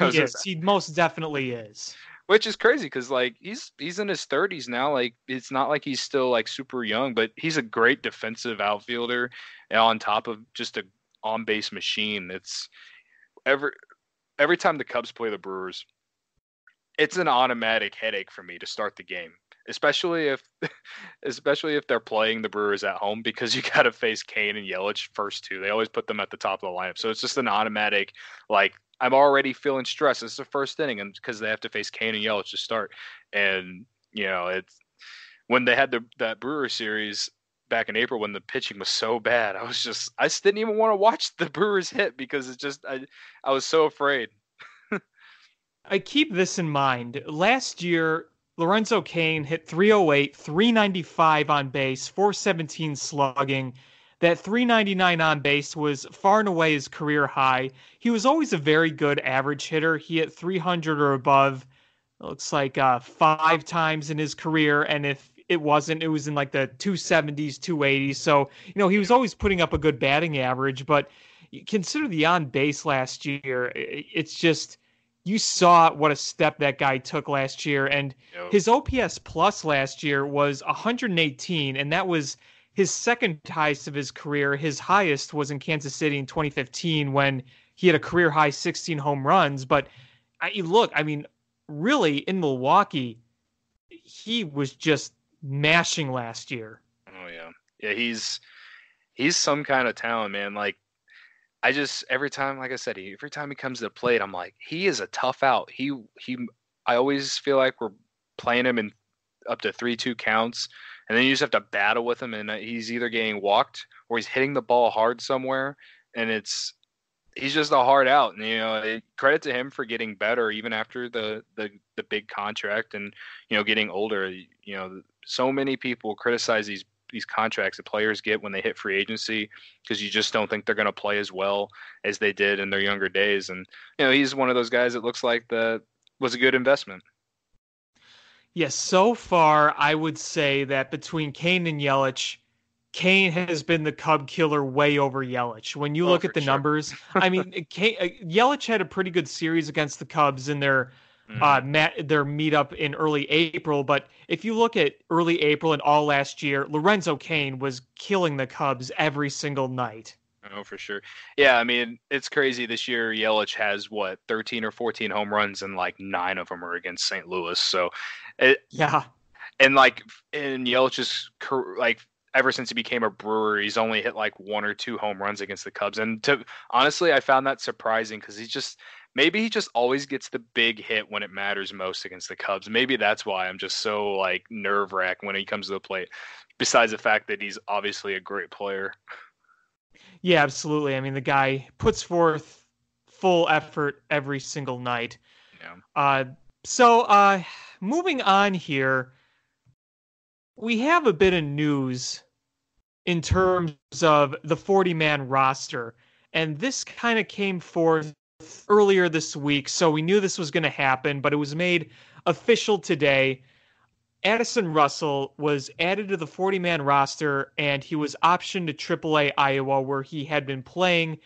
[SPEAKER 2] I
[SPEAKER 1] He is. He most definitely is.
[SPEAKER 2] Which is crazy because like he's he's in his 30s now like it's not like he's still like super young but he's a great defensive outfielder on top of just a on base machine it's every every time the cubs play the brewers it's an automatic headache for me to start the game especially if especially if they're playing the brewers at home because you got to face cain and yelich first two they always put them at the top of the lineup. So it's just an automatic like I'm already feeling stressed. It's the first inning, and because they have to face Cain and Yelich to start, and you know it's when they had the that Brewer series back in April when the pitching was so bad. I was just I just didn't even want to watch the Brewers hit because it's just I I was so afraid.
[SPEAKER 1] I keep this in mind. Last year, Lorenzo Cain hit 308, 395 on base, 417 slugging. That 399 on base was far and away his career high. He was always a very good average hitter. He hit 300 or above, it looks like uh, five times in his career. And if it wasn't, it was in like the 270s, 280s. So, you know, he was always putting up a good batting average. But consider the on base last year. It's just you saw what a step that guy took last year and his OPS plus last year was 118 and that was his second highest of his career his highest was in Kansas City in 2015 when he had a career high 16 home runs but I look I mean really in Milwaukee he was just mashing last year
[SPEAKER 2] oh yeah, yeah. He's he's some kind of talent, man. Like I just every time, like I said, he, every time he comes to the plate, I'm like, he is a tough out. He he. I always feel like we're playing him in up to three two counts, and then you just have to battle with him, and uh, he's either getting walked or he's hitting the ball hard somewhere, and it's he's just a hard out. And you know, it, credit to him for getting better even after the the the big contract and you know getting older. You know, so many people criticize these these contracts that players get when they hit free agency because you just don't think they're going to play as well as they did in their younger days. And you know, he's one of those guys that looks like that was a good investment.
[SPEAKER 1] Yes, so far I would say that between Cain and Yelich, Cain has been the Cub killer way over Yelich. When you
[SPEAKER 2] Oh,
[SPEAKER 1] look at the
[SPEAKER 2] sure.
[SPEAKER 1] numbers, I mean, Cain, uh, Yelich had a pretty good series against the Cubs in their
[SPEAKER 2] Mm.
[SPEAKER 1] uh, mat, their meetup in early April. But if you look at early April and all last year, Lorenzo Cain was killing the Cubs every single night.
[SPEAKER 2] Oh, for sure. Yeah, I mean, it's crazy this year. Yelich has what 13 or 14 home runs, and like nine of them are against St. Louis. So, it,
[SPEAKER 1] Yeah,
[SPEAKER 2] and like in Yelich's like ever since he became a Brewer, he's only hit like one or two home runs against the Cubs. And to honestly, I found that surprising because he's just maybe he just always gets the big hit when it matters most against the Cubs. Maybe that's why I'm just so like nerve wracked when he comes to the plate. Besides the fact that he's obviously a great player.
[SPEAKER 1] Yeah, absolutely. I mean, the guy puts forth full effort every single night.
[SPEAKER 2] Yeah.
[SPEAKER 1] Uh, so, uh, moving on here, we have a bit of news in terms of the 40 man roster. And this kind of came forth earlier this week. So we knew this was going to happen, but it was made official today. Addison Russell was added to the 40 man roster and he was optioned to AAA Iowa, where he had been playing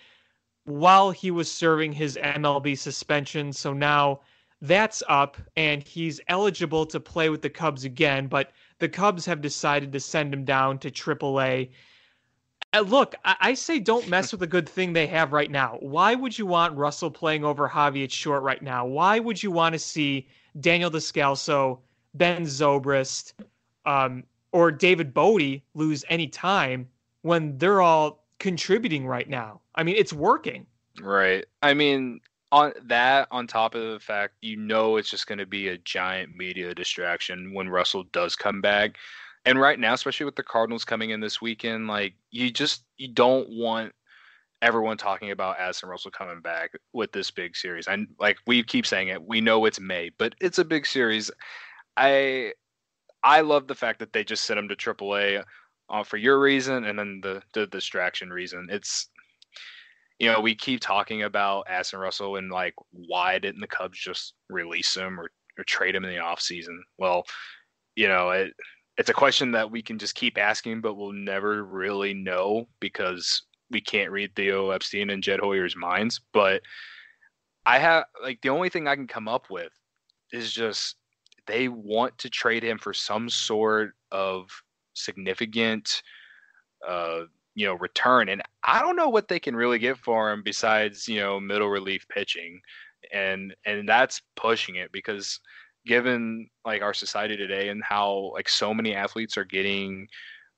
[SPEAKER 1] while he was serving his MLB suspension. So now that's up and he's eligible to play with the Cubs again, but the Cubs have decided to send him down to AAA. Uh, look, I, say don't mess with a good thing they have right now. Why would you want Russell playing over Javi at short right now? Why would you want to see Daniel Descalso? Ben Zobrist, um, or David Bote lose any time when they're all contributing right now. I mean, it's working.
[SPEAKER 2] Right. I mean, on that, on top of the fact, you know, it's just going to be a giant media distraction when Russell does come back. And right now, especially with the Cardinals coming in this weekend, like you just you don't want everyone talking about Addison Russell coming back with this big series. And like we keep saying it, we know it's May, but it's a big series. I I love the fact that they just sent him to AAA uh, for your reason, and then the the distraction reason. It's you know we keep talking about Addison Russell and like why didn't the Cubs just release him or, or trade him in the offseason? Well, you know it it's a question that we can just keep asking, but we'll never really know because we can't read Theo Epstein and Jed Hoyer's minds. But I have like the only thing I can come up with is just they want to trade him for some sort of significant uh you know return. And i don't know what they can really get for him besides you know middle relief pitching. And and that's pushing it because given like our society today and how like so many athletes are getting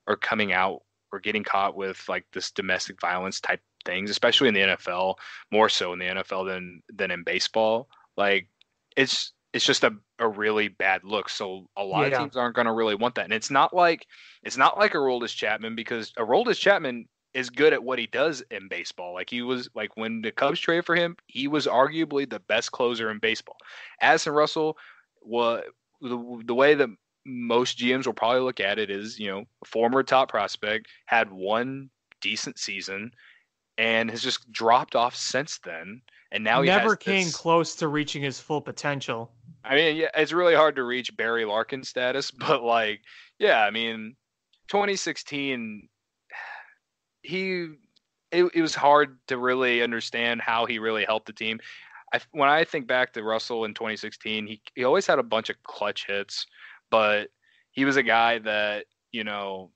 [SPEAKER 2] or coming out or getting caught with like this domestic violence type things especially in the NFL more so in the NFL than than in baseball like it's it's just a, a really bad look. So a lot yeah. of teams aren't going to really want that. And it's not like it's not like a Aroldis Chapman because a Aroldis Chapman is good at what he does in baseball. Like he was like when the Cubs traded for him, he was arguably the best closer in baseball. Addison Russell was the, the way that most GMs will probably look at it is, you know, former top prospect had one decent season and has just dropped off since then. And now he
[SPEAKER 1] never came
[SPEAKER 2] this...
[SPEAKER 1] close to reaching his full potential.
[SPEAKER 2] I mean, yeah, it's really hard to reach Barry Larkin status, but like, yeah, I mean, 2016, he it, it was hard to really understand how he really helped the team. I, when I think back to Russell in 2016, he he always had a bunch of clutch hits, but he was a guy that you know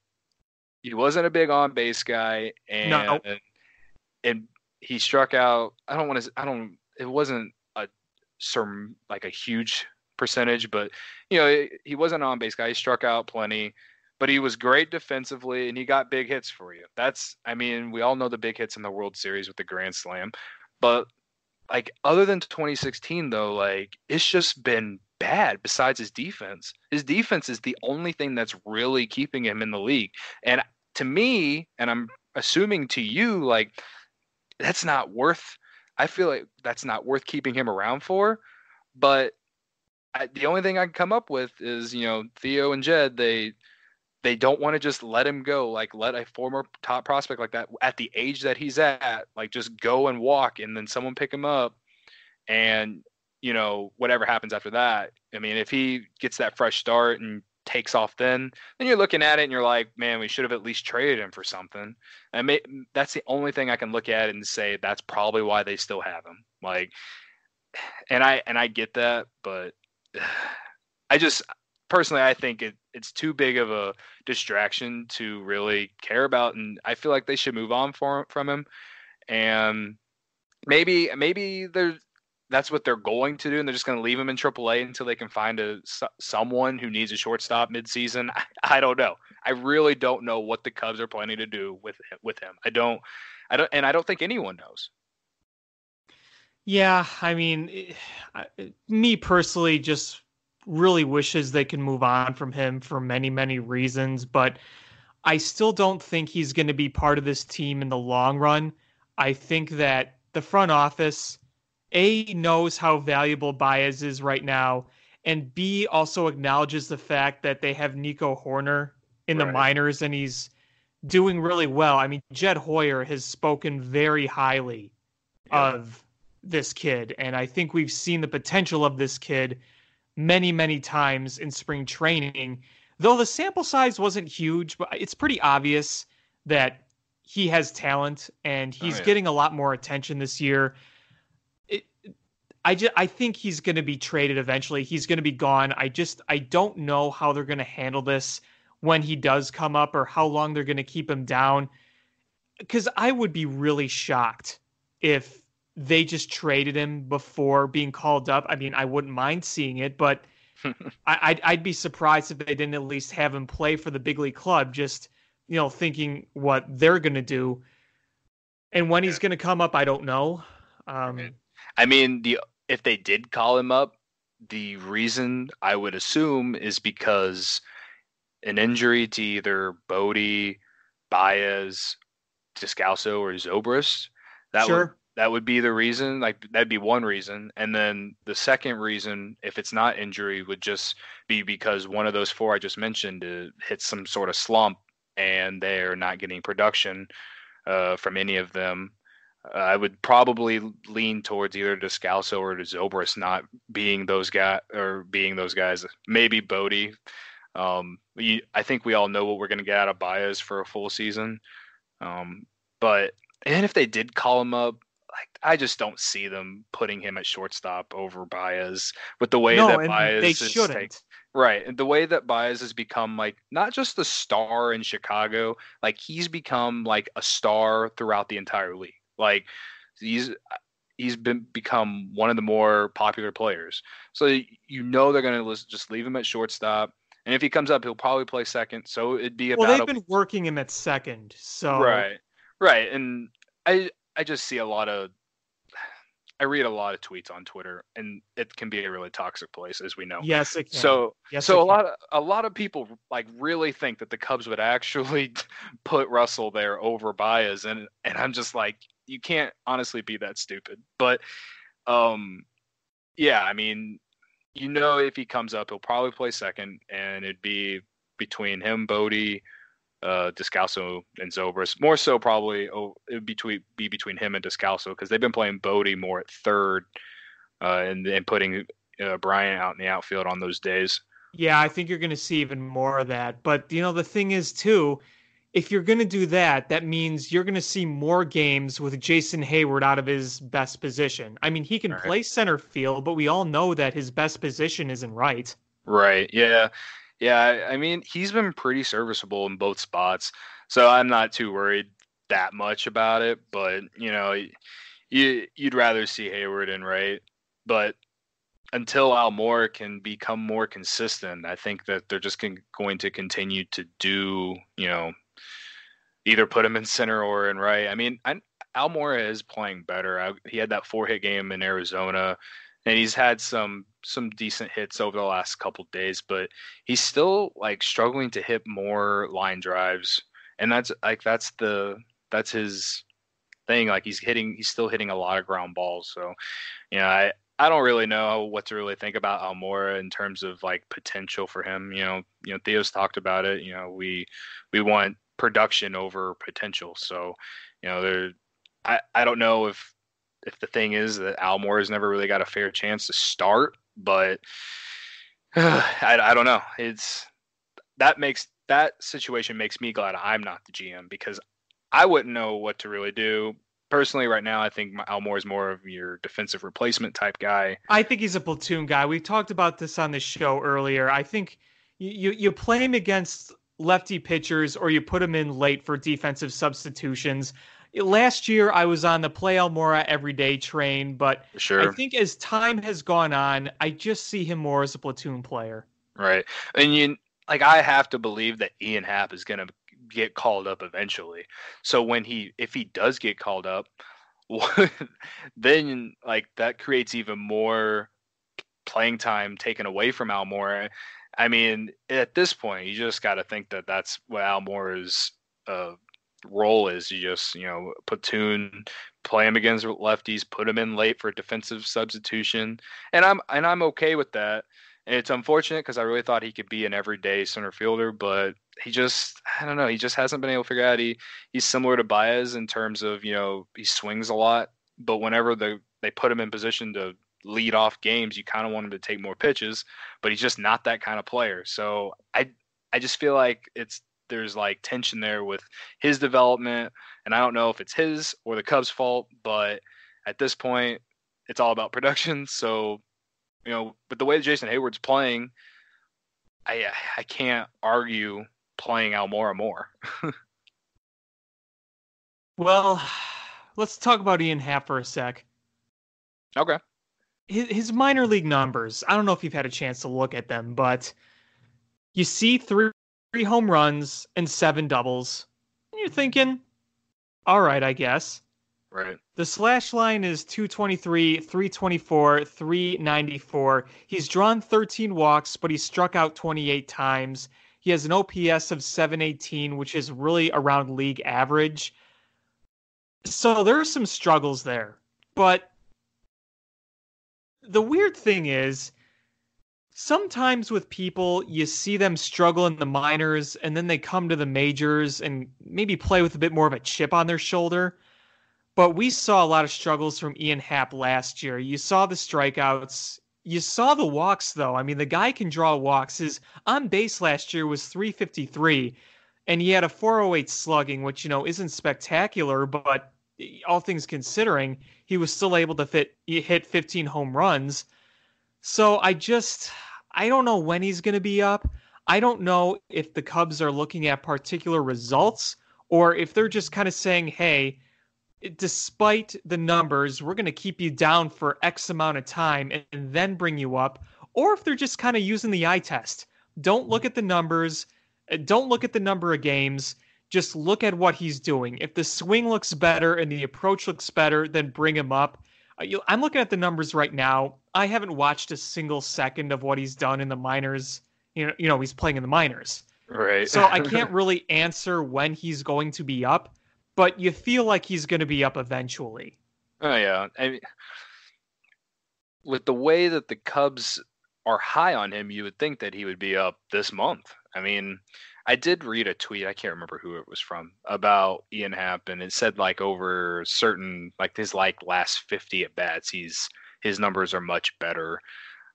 [SPEAKER 2] he wasn't a big on base guy, and no. and he struck out. I don't want to. I don't. It wasn't some like a huge percentage, but you know he wasn't on base guy. He struck out plenty, but he was great defensively and he got big hits for you. That's I mean we all know the big hits in the World Series with the Grand Slam, but like other than 2016 though, like it's just been bad besides his defense. His defense is the only thing that's really keeping him in the league. And to me, and I'm assuming to you, like that's not worth I feel like that's not worth keeping him around for. But I, the only thing I can come up with is you know Theo and Jed they they don't want to just let him go like let a former top prospect like that at the age that he's at like just go and walk and then someone pick him up and you know whatever happens after that i mean if he gets that fresh start and takes off then, then you're looking at it and you're like, man, we should have at least traded him for something. And may, that's the only thing I can look at and say that's probably why they still have him. Like, and I and I get that, but I just personally I think it it's too big of a distraction to really care about, and I feel like they should move on for, from him. And maybe maybe there's that's what they're going to do, and they're just going to leave him in AAA until they can find a someone who needs a shortstop midseason. I, I don't know. I really don't know what the Cubs are planning to do with with him. I don't, I don't, and I don't think anyone knows.
[SPEAKER 1] Yeah, I mean, eh, me personally, just really wishes they can move on from him for many, many reasons, but I still don't think he's going to be part of this team in the long run. I think that the front office a knows how valuable Baez is right now, and B also acknowledges the fact that they have Nico Hoerner in right. the minors and he's doing really well. I mean, Jed Hoyer has spoken very highly yeah. of this kid, and I think we've seen the potential of this kid many, many times in spring training. Though the sample size wasn't huge, but it's pretty obvious that he has talent and he's oh, yeah. getting a lot more attention this year. I just I think he's going to be traded eventually. He's going to be gone. I just I don't know how they're going to handle this when he does come up or how long they're going to keep him down. Because I would be really shocked if they just traded him before being called up. I mean, I wouldn't mind seeing it, but I, would I'd be surprised if they didn't at least have him play for the big league club. Just you know, thinking what they're going to do, and when he's going to come up, I don't know. Um,
[SPEAKER 2] I mean, the if they did call him up, the reason I would assume is because an injury to either Bote, Baez, Descalso, or Zobrist. That sure. would that would be the reason. Like that'd be one reason, and then the second reason, if it's not injury, would just be because one of those four I just mentioned uh, hits some sort of slump, and they're not getting production uh, from any of them. I would probably lean towards either Descalso or Zobrist not being those guys or being those guys. Maybe Bote. um, I think we all know what we're going to get out of Baez for a full season. Um, but and if they did call him up, like I just don't see them putting him at shortstop over Baez with the way no, that Baez
[SPEAKER 1] they shouldn't. Take,
[SPEAKER 2] right, and the way that Baez has become like not just the star in Chicago, like he's become like a star throughout the entire league. Like he's he's been become one of the more popular players. So you know they're going to just leave him at shortstop. And if he comes up, he'll probably play second. So it'd be about.
[SPEAKER 1] Well, they've been working him at second. So
[SPEAKER 2] right, right, and I I just see a lot of. I read a lot of tweets on Twitter, and it can be a really toxic place, as we know.
[SPEAKER 1] Yes, it can.
[SPEAKER 2] So,
[SPEAKER 1] yes,
[SPEAKER 2] so a lot of a lot of people like really think that the Cubs would actually put Russell there over Baez, and and I'm just like, you can't honestly be that stupid. But, um, yeah, I mean, you know if he comes up, he'll probably play second, and it'd be between him, Bote, uh, Descalso, and Zobrist. More so, probably oh, it would between be between him and Descalso because they've been playing Bote more at third, uh, and and putting uh, Bryant out in the outfield on those days.
[SPEAKER 1] Yeah, I think you're going to see even more of that. But you know, the thing is too if you're going to do that, that means you're going to see more games with Jason Heyward out of his best position. I mean, he can right. play center field, but we all know that his best position isn't right.
[SPEAKER 2] Right. Yeah. Yeah. I mean, he's been pretty serviceable in both spots. So I'm not too worried that much about it. But, you know, you, you'd rather see Hayward in right. But until Almora can become more consistent, I think that they're just going to continue to do, you know, either put him in center or in right. I mean, I, Almora is playing better. I, he had that four hit game in Arizona, and he's had some some decent hits over the last couple days, but he's still like struggling to hit more line drives, and that's like that's the that's his thing. Like he's hitting, he's still hitting a lot of ground balls. So, you know, I I don't really know what to really think about Almora in terms of like potential for him. You know, you know, Theo's talked about it. You know, we we want production over potential. So, you know, there, I, I don't know if if the thing is that Almora has never really got a fair chance to start, but uh, I, I don't know. It's that makes that situation makes me glad I'm not the GM because I wouldn't know what to really do. Personally, right now, I think Almora is more of your defensive replacement type guy.
[SPEAKER 1] I think he's a platoon guy. We talked about this on the show earlier. I think you you play him against lefty pitchers or you put them in late for defensive substitutions. Last year, I was on the play Almora everyday train, but
[SPEAKER 2] sure.
[SPEAKER 1] I think as time has gone on, I just see him more as a platoon player.
[SPEAKER 2] Right, and you like I have to believe that Ian Happ is going to get called up eventually. So when he, if he does get called up, then like that creates even more playing time taken away from Almora I mean, at this point, you just got to think that that's what Almora's uh, role is. You just, you know, platoon, play him against lefties, put him in late for defensive substitution, and I'm and I'm okay with that. And it's unfortunate because I really thought he could be an everyday center fielder, but he just I don't know. He just hasn't been able to figure out. He he's similar to Baez in terms of you know he swings a lot, but whenever the they put him in position to lead off games, you kind of want him to take more pitches, but he's just not that kind of player. So I I just feel like it's there's like tension there with his development, and I don't know if it's his or the Cubs' fault, but at this point, it's all about production. So, you know, but the way that Jason Heyward's playing, I I can't argue playing Almora more.
[SPEAKER 1] well, let's talk about Ian Happ for a sec.
[SPEAKER 2] Okay.
[SPEAKER 1] His, his minor league numbers. I don't know if you've had a chance to look at them, but you see three, three home runs and seven doubles. And you're thinking, all right, I guess.
[SPEAKER 2] Right.
[SPEAKER 1] The slash line is 223, 324, 394. He's drawn 13 walks, but he's struck out 28 times. He has an OPS of 718, which is really around league average. So there are some struggles there. But the weird thing is, sometimes with people, you see them struggle in the minors and then they come to the majors and maybe play with a bit more of a chip on their shoulder. But we saw a lot of struggles from Ian Happ last year. You saw the strikeouts. You saw the walks, though. I mean, the guy can draw walks. His on base last year was 353, and he had a 408 slugging, which, you know, isn't spectacular, but all things considering, he was still able to fit hit 15 home runs. So I just I don't know when he's going to be up. I don't know if the Cubs are looking at particular results or if they're just kind of saying, "Hey, despite the numbers, we're going to keep you down for X amount of time and then bring you up," or if they're just kind of using the eye test. Don't look at the numbers, uh, don't look at the number of games just look at what he's doing. If the swing looks better and the approach looks better, then bring him up. Uh, I'm looking at the numbers right now. I haven't watched a single second of what he's done in the minors. You know, you know he's playing in the minors.
[SPEAKER 2] Right.
[SPEAKER 1] so I can't really answer when he's going to be up, but you feel like he's going to be up eventually.
[SPEAKER 2] Oh yeah. I mean, with the way that the Cubs are high on him, you would think that he would be up this month. I mean, I did read a tweet. I can't remember who it was from about Ian Happ, and it said like over certain like his like last fifty at bats, he's his numbers are much better,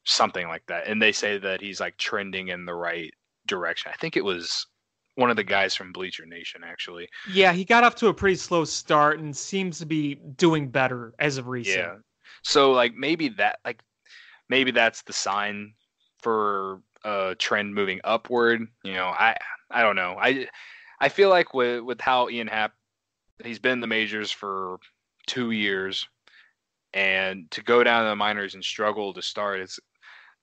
[SPEAKER 2] something like that. And they say that he's like trending in the right direction. I think it was one of the guys from Bleacher Nation actually.
[SPEAKER 1] Yeah, he got off to a pretty slow start and seems to be doing better as of recent. Yeah.
[SPEAKER 2] So like maybe that like maybe that's the sign for a trend moving upward. You know, I I don't know. I I feel like with with how Ian Happ he's been in the majors for two years, and to go down to the minors and struggle to start, it's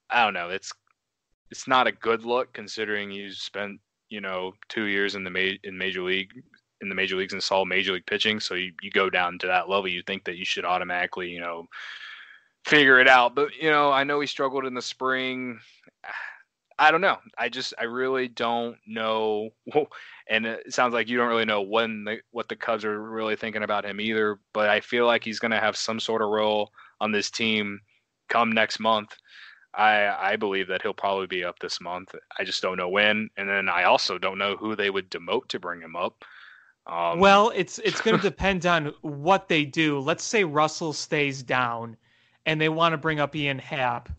[SPEAKER 2] I don't know. It's it's not a good look considering you spent you know two years in the ma- in major league in the major leagues and saw major league pitching. So you, you go down to that level, you think that you should automatically you know figure it out. But you know, I know he struggled in the spring. I don't know. I just I really don't know, and it sounds like you don't really know when the, what the Cubs are really thinking about him either. But I feel like he's going to have some sort of role on this team come next month. I I believe that he'll probably be up this month. I just don't know when, and then I also don't know who they would demote to bring him up.
[SPEAKER 1] Um, well, it's it's going to depend on what they do. Let's say Russell stays down, and they want to bring up Ian Happ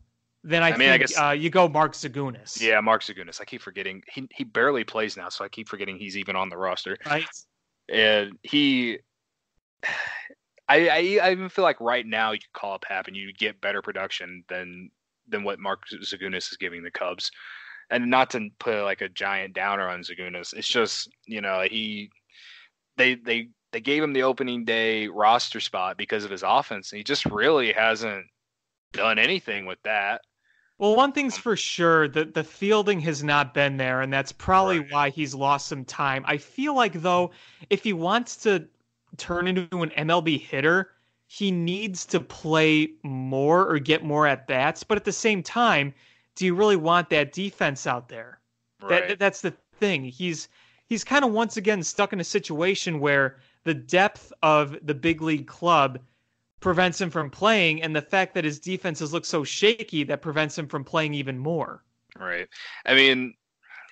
[SPEAKER 1] then I, I mean, think I guess, uh, you go Mark Zagunis.
[SPEAKER 2] Yeah, Mark Zagunis. I keep forgetting he he barely plays now, so I keep forgetting he's even on the roster.
[SPEAKER 1] Right.
[SPEAKER 2] And he, I, I, I even feel like right now you could call up Happ and you get better production than than what Mark Zagunis is giving the Cubs. And not to put like a giant downer on Zagunis, it's just you know he, they they they gave him the opening day roster spot because of his offense, and he just really hasn't done anything with that.
[SPEAKER 1] Well, one thing's um, for sure that the fielding has not been there, and that's probably right. why he's lost some time. I feel like though, if he wants to turn into an MLB hitter, he needs to play more or get more at bats. But at the same time, do you really want that defense out there? Right. That that's the thing. He's he's kind of once again stuck in a situation where the depth of the big league club prevents him from playing, and the fact that his defenses look so shaky that prevents him from playing even more.
[SPEAKER 2] Right. I mean,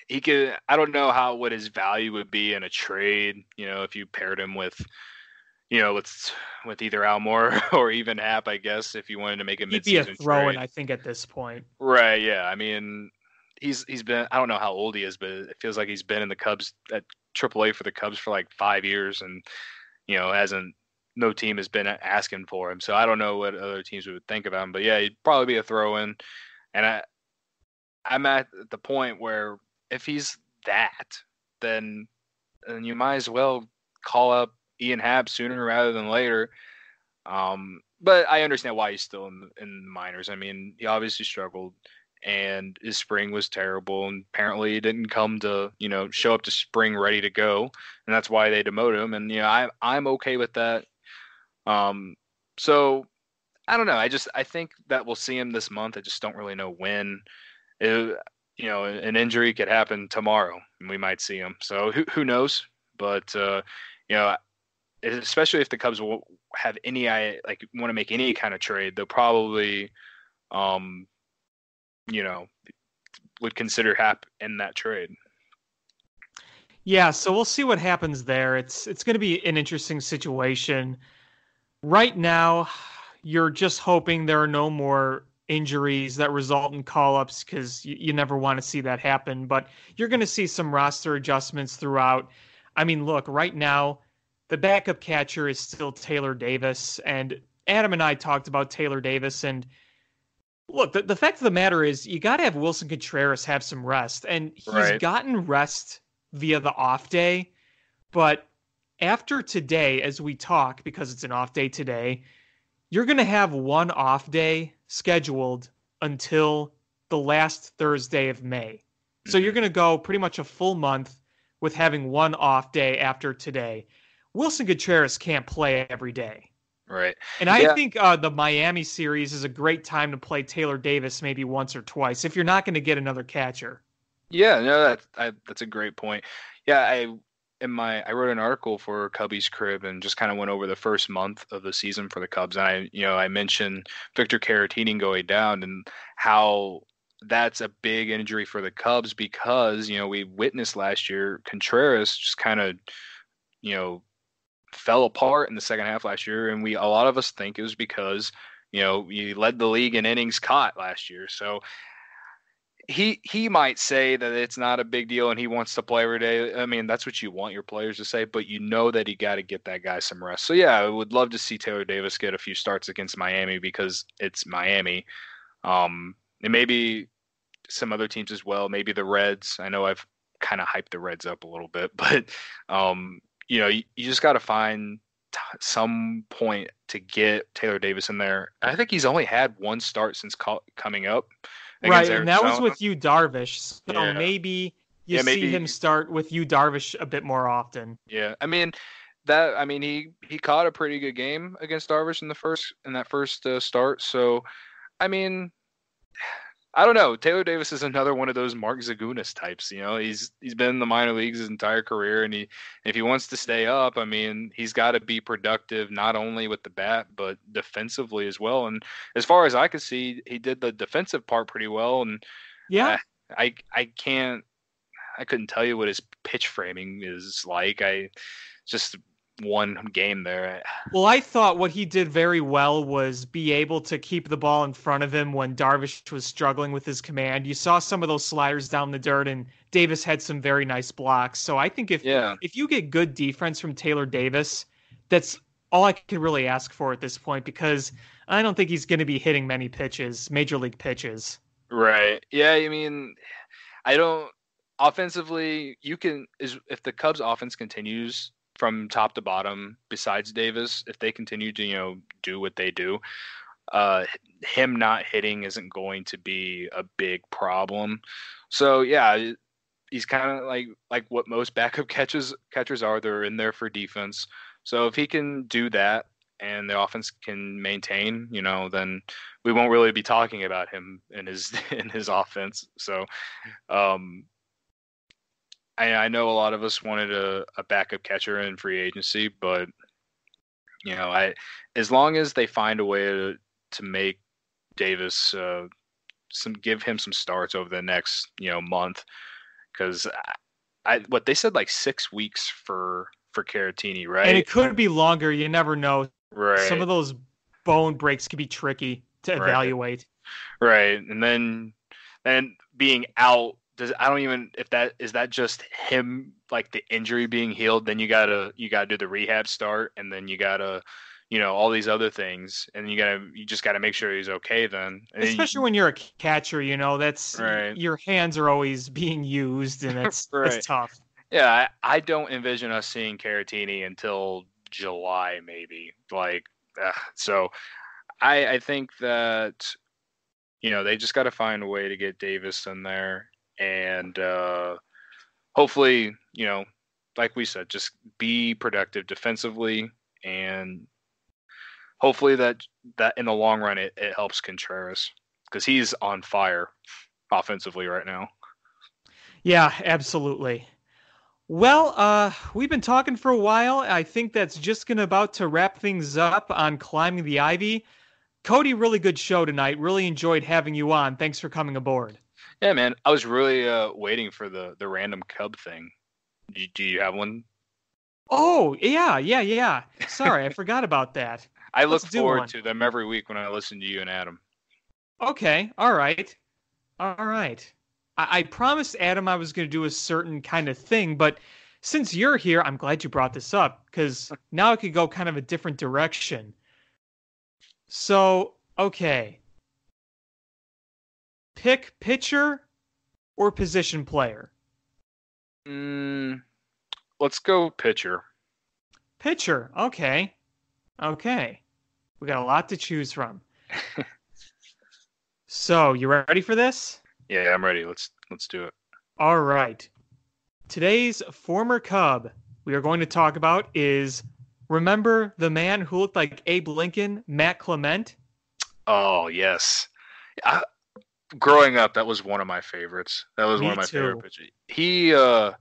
[SPEAKER 2] he could. I don't know how what his value would be in a trade. You know, if you paired him with, you know, with with either Almora or even Happ, I guess, if you wanted to make a
[SPEAKER 1] He'd be a throw-in, I think, at this point.
[SPEAKER 2] Right? Yeah. I mean, he's he's been. I don't know how old he is, but it feels like he's been in the Cubs at AAA for the Cubs for like five years, and you know, hasn't. No team has been asking for him, so I don't know what other teams would think about him. But yeah, he'd probably be a throw-in, and I, I'm at the point where if he's that, then then you might as well call up Ian Happ sooner rather than later. Um, but I understand why he's still in in minors. I mean, he obviously struggled, and his spring was terrible, and apparently he didn't come to you know show up to spring ready to go, and that's why they demoted him. And you know, I I'm okay with that. Um, so I don't know. I just I think that we'll see him this month. I just don't really know when. It, you know, an injury could happen tomorrow, and we might see him. So who who knows? But uh, you know, especially if the Cubs will have any like want to make any kind of trade, they'll probably, um, you know, would consider Happ in that trade.
[SPEAKER 1] Yeah, so we'll see what happens there. It's it's going to be an interesting situation. Right now, you're just hoping there are no more injuries that result in call ups because you, you never want to see that happen. But you're going to see some roster adjustments throughout. I mean, look, right now, the backup catcher is still Taylor Davis. And Adam and I talked about Taylor Davis. And look, the, the fact of the matter is, you got to have Willson Contreras have some rest. And he's right. gotten rest via the off day. But after today, as we talk, because it's an off day today, you're going to have one off day scheduled until the last Thursday of May. So mm-hmm. you're going to go pretty much a full month with having one off day after today. Willson Contreras can't play every day.
[SPEAKER 2] Right.
[SPEAKER 1] And I yeah. think uh, the Miami series is a great time to play Taylor Davis maybe once or twice if you're not going to get another catcher.
[SPEAKER 2] Yeah, no, that, I, that's a great point. Yeah, I in my I wrote an article for Cubbies Crib and just kind of went over the first month of the season for the Cubs. And I, you know, I mentioned Victor Caratini going down and how that's a big injury for the Cubs because you know we witnessed last year Contreras just kind of, you know, fell apart in the second half last year, and we a lot of us think it was because you know he led the league in innings caught last year. So he he might say that it's not a big deal and he wants to play every day. I mean, that's what you want your players to say, but you know that he got to get that guy some rest. So yeah, I would love to see Taylor Davis get a few starts against Miami because it's Miami. Um, and maybe some other teams as well. Maybe the Reds. I know I've kind of hyped the Reds up a little bit, but um, you know, you, you just got to find t- some point to get Taylor Davis in there. I think he's only had one start since call- coming up.
[SPEAKER 1] Right, and that was with you, Darvish. So yeah. maybe you yeah, maybe, see him start with you, Darvish a bit more often.
[SPEAKER 2] Yeah, I mean that. I mean he he caught a pretty good game against Darvish in the first in that first uh, start. So, I mean, I don't know. Taylor Davis is another one of those Mark Zagunis types. You know, he's he's been in the minor leagues his entire career, and he if he wants to stay up, I mean, he's got to be productive not only with the bat but defensively as well. And as far as I could see, he did the defensive part pretty well. And
[SPEAKER 1] yeah,
[SPEAKER 2] I I, I can't I couldn't tell you what his pitch framing is like. I just one game there.
[SPEAKER 1] Well, I thought what he did very well was be able to keep the ball in front of him when Darvish was struggling with his command. You saw some of those sliders down the dirt, and Davis had some very nice blocks. So I think if yeah. if you get good defense from Taylor Davis, that's all I can really ask for at this point because I don't think he's going to be hitting many pitches, major league pitches.
[SPEAKER 2] Right. Yeah. I mean, I don't. Offensively, you can is if the Cubs offense continues from top to bottom besides Davis, if they continue to, you know, do what they do, uh, him not hitting isn't going to be a big problem. So yeah, he's kind of like like what most backup catches catchers are. They're in there for defense. So if he can do that and the offense can maintain, you know, then we won't really be talking about him in his in his offense. So um, I, I know a lot of us wanted a, a backup catcher in free agency, but you know, I as long as they find a way to to make Davis uh, some give him some starts over the next you know month, because I, I what they said like six weeks for for Caratini, right?
[SPEAKER 1] And it could be longer. You never know.
[SPEAKER 2] Right.
[SPEAKER 1] Some of those bone breaks could be tricky to
[SPEAKER 2] Right.
[SPEAKER 1] evaluate.
[SPEAKER 2] Right, and then and being out does I don't even if that is that just him like the injury being healed. Then you gotta you gotta do the rehab start, and then you gotta you know all these other things, and you gotta you just gotta make sure he's okay. Then And then you-
[SPEAKER 1] Especially when you're a catcher, you know, that's
[SPEAKER 2] Right.
[SPEAKER 1] your hands are always being used and it's
[SPEAKER 2] Right.
[SPEAKER 1] it's tough.
[SPEAKER 2] yeah, I, I don't envision us seeing Caratini until July maybe. Like uh, so, I I think that you know they just got to find a way to get Davis in there and uh, hopefully you know like we said just be productive defensively and hopefully that that in the long run it, it helps Contreras because he's on fire offensively right now.
[SPEAKER 1] Yeah, absolutely. Well, uh, we've been talking for a while. I think that's just gonna about to wrap things up on climbing the ivy. Cody, really good show tonight. Really enjoyed having you on. Thanks for coming aboard.
[SPEAKER 2] Yeah, man. I was really uh, waiting for the the random Cub thing. Do, do you have one?
[SPEAKER 1] Oh, yeah, yeah, yeah. Sorry, I forgot about that.
[SPEAKER 2] I look
[SPEAKER 1] Let's do
[SPEAKER 2] forward to them every week when I listen to you and Adam.
[SPEAKER 1] Okay, all right. All right. I, I promised Adam I was going to do a certain kind of thing, but since you're here, I'm glad you brought this up because now it could go kind of a different direction. So, okay. Pick pitcher or position player?
[SPEAKER 2] Mm, let's go pitcher.
[SPEAKER 1] Pitcher. Okay. Okay. We got a lot to choose from. so, you ready for this?
[SPEAKER 2] Yeah, I'm ready. Let's let's do it.
[SPEAKER 1] All right. Today's former Cub we are going to talk about is remember the man who looked like Abe Lincoln, Matt Clement?
[SPEAKER 2] Oh yes. I, growing up, that was one of my favorites. That was
[SPEAKER 1] Me
[SPEAKER 2] one of my
[SPEAKER 1] too.
[SPEAKER 2] favorite pitchers. He uh,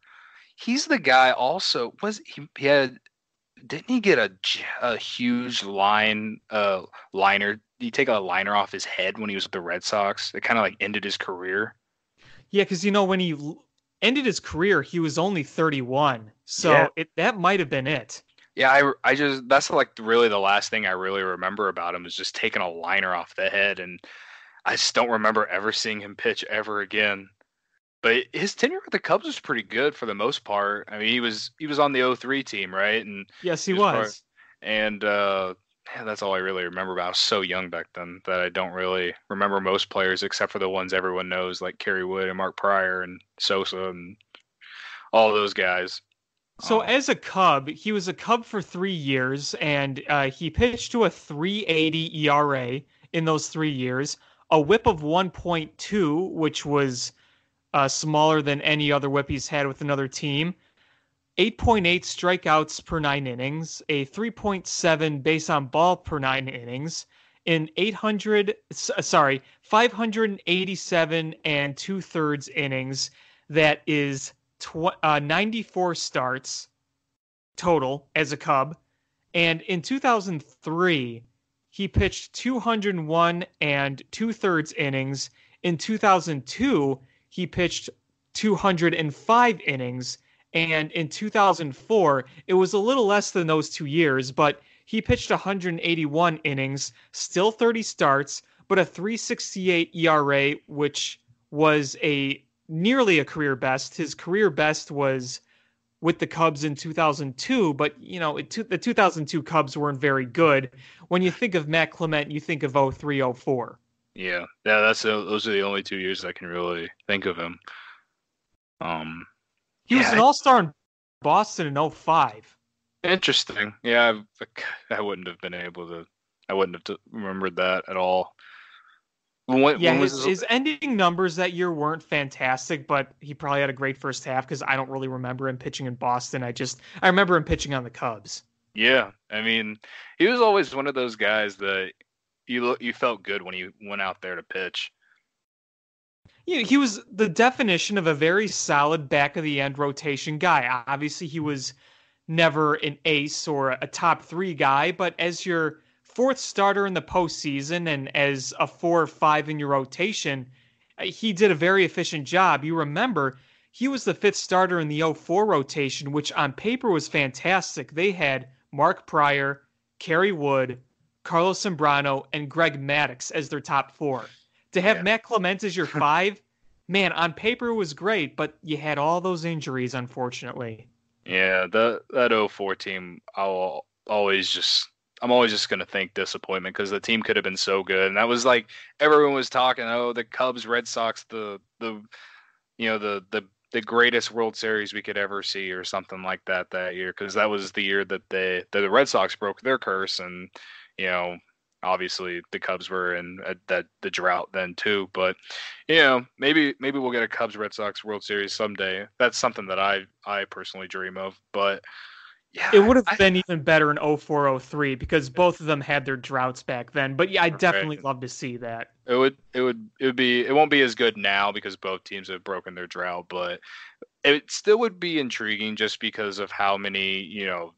[SPEAKER 2] he's the guy. Also, was he, he had? Didn't he get a, a huge line uh liner? Did he take a liner off his head when he was with the Red Sox? It kind of like ended his career.
[SPEAKER 1] Yeah, because you know when he ended his career, he was only 31. So
[SPEAKER 2] Yeah.
[SPEAKER 1] it that might have been it.
[SPEAKER 2] Yeah, I, I just that's like really the last thing I really remember about him is just taking a liner off the head, and I just don't remember ever seeing him pitch ever again. But his tenure with the Cubs was pretty good for the most part. I mean, he was he was on the 03 team, right? And
[SPEAKER 1] Yes, he
[SPEAKER 2] He was
[SPEAKER 1] was.
[SPEAKER 2] and uh, yeah, that's all I really remember about. I was so young back then that I don't really remember most players except for the ones everyone knows, like Kerry Wood and Mark Prior and Sosa and all those guys.
[SPEAKER 1] So
[SPEAKER 2] Oh.
[SPEAKER 1] as a Cub, he was a Cub for three years, and uh, he pitched to a 3.80 ERA in those three years, a WHIP of 1.2, which was uh, smaller than any other WHIP he's had with another team, 8.8 strikeouts per nine innings, a 3.7 base on ball per nine innings, in 800, s- sorry, 587 and two thirds innings. That is tw- uh, 94 starts total as a Cub. And in 2003, he pitched 201 and two thirds innings. In 2002, he pitched 205 innings. And in 2004, it was a little less than those two years, but he pitched 181 innings, still 30 starts, but a 368 ERA, which was a nearly a career best. His career best was with the Cubs in 2002, but you know, it, the 2002 Cubs weren't very good. When you think of Matt Clement, you think of 03, 04.
[SPEAKER 2] Yeah, yeah, that's the, those are the only two years I can really think of him. Um,
[SPEAKER 1] He was an All-Star in Boston in 05.
[SPEAKER 2] interesting. Yeah, I, I wouldn't have been able to. I wouldn't have t- remembered that at all. When,
[SPEAKER 1] Yeah,
[SPEAKER 2] when
[SPEAKER 1] his,
[SPEAKER 2] his-
[SPEAKER 1] ending numbers that year weren't fantastic, but he probably had a great first half because I don't really remember him pitching in Boston. I just I remember him pitching on the Cubs.
[SPEAKER 2] Yeah, I mean, he was always one of those guys that you you felt good when he went out there to pitch.
[SPEAKER 1] Yeah, he was the definition of a very solid back of the end rotation guy. Obviously, he was never an ace or a top three guy, but as your fourth starter in the postseason and as a four or five in your rotation, uh, he did a very efficient job. You remember he was the fifth starter in the 04 rotation, which on paper was fantastic. They had Mark Prior, Kerry Wood, Carlos Zambrano, and Greg Maddux as their top four. To have yeah. Matt Clement as your five, man, on paper was great, but you had all those injuries, unfortunately.
[SPEAKER 2] Yeah, the that 04 team, I'll always just I'm always just gonna think disappointment because the team could have been so good, and that was like everyone was talking. Oh, the Cubs, Red Sox, the the you know the the the greatest World Series we could ever see, or something like that that year, because that was the year that they that the Red Sox broke their curse, and you know obviously the Cubs were in a, that the drought then too. But you know, maybe maybe we'll get a Cubs Red Sox World Series someday. That's something that I I personally dream of. But
[SPEAKER 1] yeah, it would have I, been even better in 0403 because both of them had their droughts back then. But yeah, I definitely right. love to see that.
[SPEAKER 2] It would it would it would be it won't be as good now because both teams have broken their drought, but it still would be intriguing just because of how many, you know,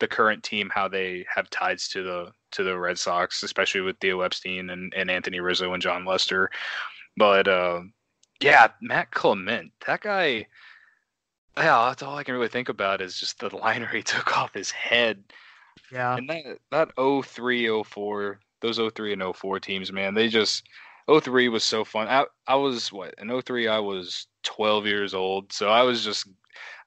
[SPEAKER 2] the current team how they have ties to the to the Red Sox, especially with Theo Epstein and, and Anthony Rizzo and Jon Lester. But uh, yeah, Matt Clement, that guy. Yeah, that's all I can really think about is just the liner he took off his head.
[SPEAKER 1] Yeah.
[SPEAKER 2] And that that 03, 04, those 03 and 04 teams, man, they just 03 was so fun. I I was what in 03 I was 12 years old, so I was just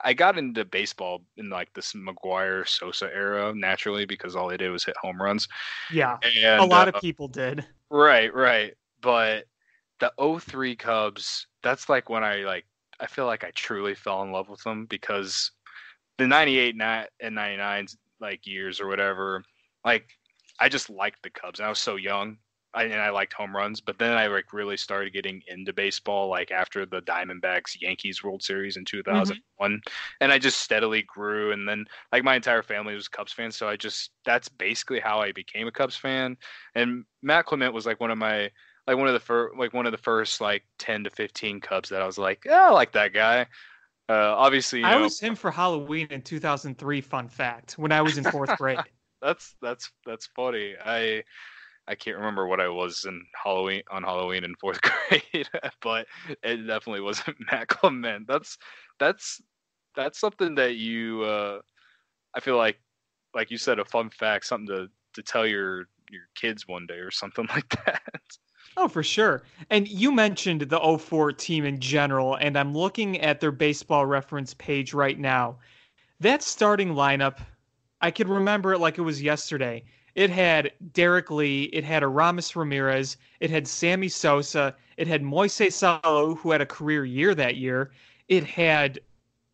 [SPEAKER 2] I got into baseball in like this McGwire Sosa era naturally because all they did was hit home runs.
[SPEAKER 1] Yeah. And, a lot uh, of people did.
[SPEAKER 2] Right, right. But the 03 Cubs, that's like when I like I feel like I truly fell in love with them because the 98 and 99 like years or whatever, like I just liked the Cubs. I was so young I, and I liked home runs, but then I like really started getting into baseball like after the Diamondbacks Yankees World Series in 2001, mm-hmm. and I just steadily grew. And then like my entire family was Cubs fans, so I just that's basically how I became a Cubs fan. And Matt Clement was like one of my like one of the first like one of the first like 10 to 15 Cubs that I was like, yeah, I like that guy. Uh, obviously,
[SPEAKER 1] I know, was him for Halloween in 2003. Fun fact: when I was in fourth grade.
[SPEAKER 2] that's that's that's funny. I I can't remember what I was in Halloween on Halloween in fourth grade, but it definitely wasn't Matt Clement. That's that's that's something that you uh, I feel like like you said a fun fact, something to to tell your your kids one day or something like that.
[SPEAKER 1] Oh, for sure. And you mentioned the 04 team in general, and I'm looking at their baseball reference page right now. That starting lineup, I can remember it like it was yesterday. It had Derrek Lee, it had Aramis Ramirez, it had Sammy Sosa, it had Moises Alou, who had a career year that year. It had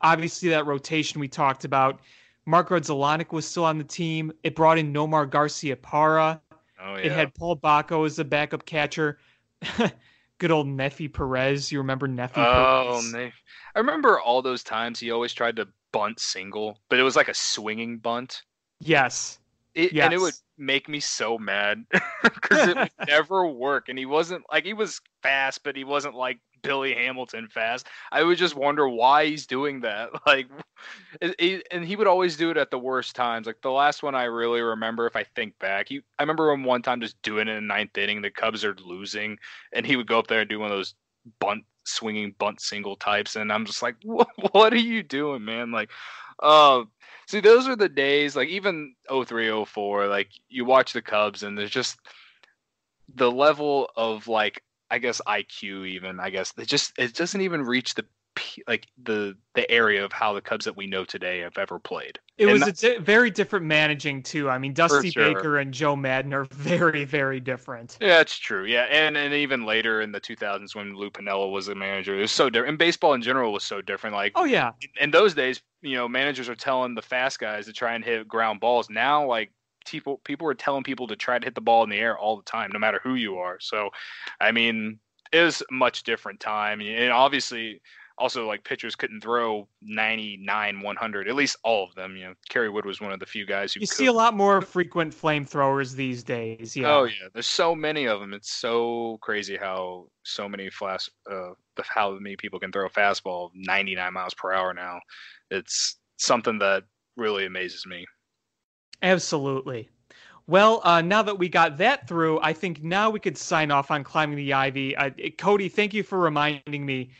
[SPEAKER 1] obviously that rotation we talked about. Mark Grudzielanek was still on the team. It brought in Nomar Garciaparra. Oh, yeah. It had Paul Bako as the backup catcher. Good old Neifi Perez. You remember Neifi oh,
[SPEAKER 2] Perez? I remember all those times he always tried to bunt single, but it was like a swinging bunt.
[SPEAKER 1] Yes.
[SPEAKER 2] It, yes. And it would make me so mad because it would never work. And he wasn't like he was fast, but he wasn't like Billy Hamilton fast. I would just wonder why he's doing that. Like, and he would always do it at the worst times. Like the last one I really remember, if I think back, he I remember him one time just doing it in the ninth inning. The Cubs are losing, and he would go up there and do one of those bunt swinging bunt single types, and I'm just like, what, what are you doing, man? Like, uh, see, those are the days. Like even 03, 04, like you watch the Cubs, and there's just the level of like I guess IQ. Even I guess it just it doesn't even reach the like the the area of how the Cubs that we know today have ever played.
[SPEAKER 1] It and was a di- very different managing too. I mean, Dusty sure. Baker and Joe Maddon are very very different.
[SPEAKER 2] Yeah, it's true. Yeah, and and even later in the 2000s when Lou Piniella was the manager, it was so different. And baseball in general was so different. Like,
[SPEAKER 1] oh yeah,
[SPEAKER 2] in, in those days, you know, managers are telling the fast guys to try and hit ground balls. Now, like people people are telling people to try to hit the ball in the air all the time, no matter who you are. So, I mean, it was a much different time, and obviously also like pitchers couldn't throw 99 100 at least all of them. You know kerry wood was one of the few guys who
[SPEAKER 1] you
[SPEAKER 2] could.
[SPEAKER 1] see a lot more frequent flamethrowers these days yeah.
[SPEAKER 2] Oh yeah. There's so many of them it's so crazy how so many fast uh how many people can throw a fastball 99 miles per hour now. It's something that really amazes me
[SPEAKER 1] absolutely well, uh, now that we got that through, I think now we could sign off on climbing the ivy. Uh, Cody, thank you for reminding me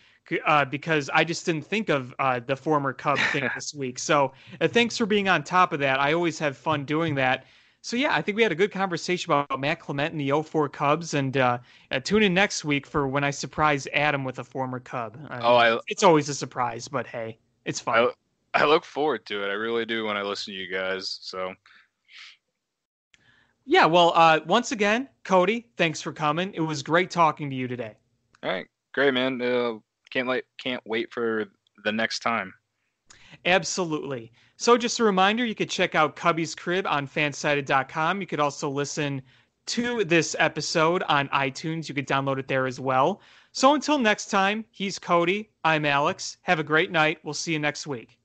[SPEAKER 1] uh, because I just didn't think of uh, the former Cub thing this week. So uh, thanks for being on top of that. I always have fun doing that. So yeah, I think we had a good conversation about Matt Clement and the 04 Cubs, and uh, tune in next week for when I surprise Adam with a former Cub.
[SPEAKER 2] oh, I,
[SPEAKER 1] it's always a surprise, but hey, it's fun.
[SPEAKER 2] I, I look forward to it. I really do when I listen to you guys. So
[SPEAKER 1] yeah, well, uh, once again, Cody, thanks for coming. It was great talking to you today.
[SPEAKER 2] All right, great, man. Uh, can't like can't wait for the next time.
[SPEAKER 1] Absolutely. So, just a reminder you could check out Cubbies Crib on fansided.com. You could also listen to this episode on iTunes. You could download it there as well. So, until next time, he's Cody. I'm Alex. Have a great night. We'll see you next week.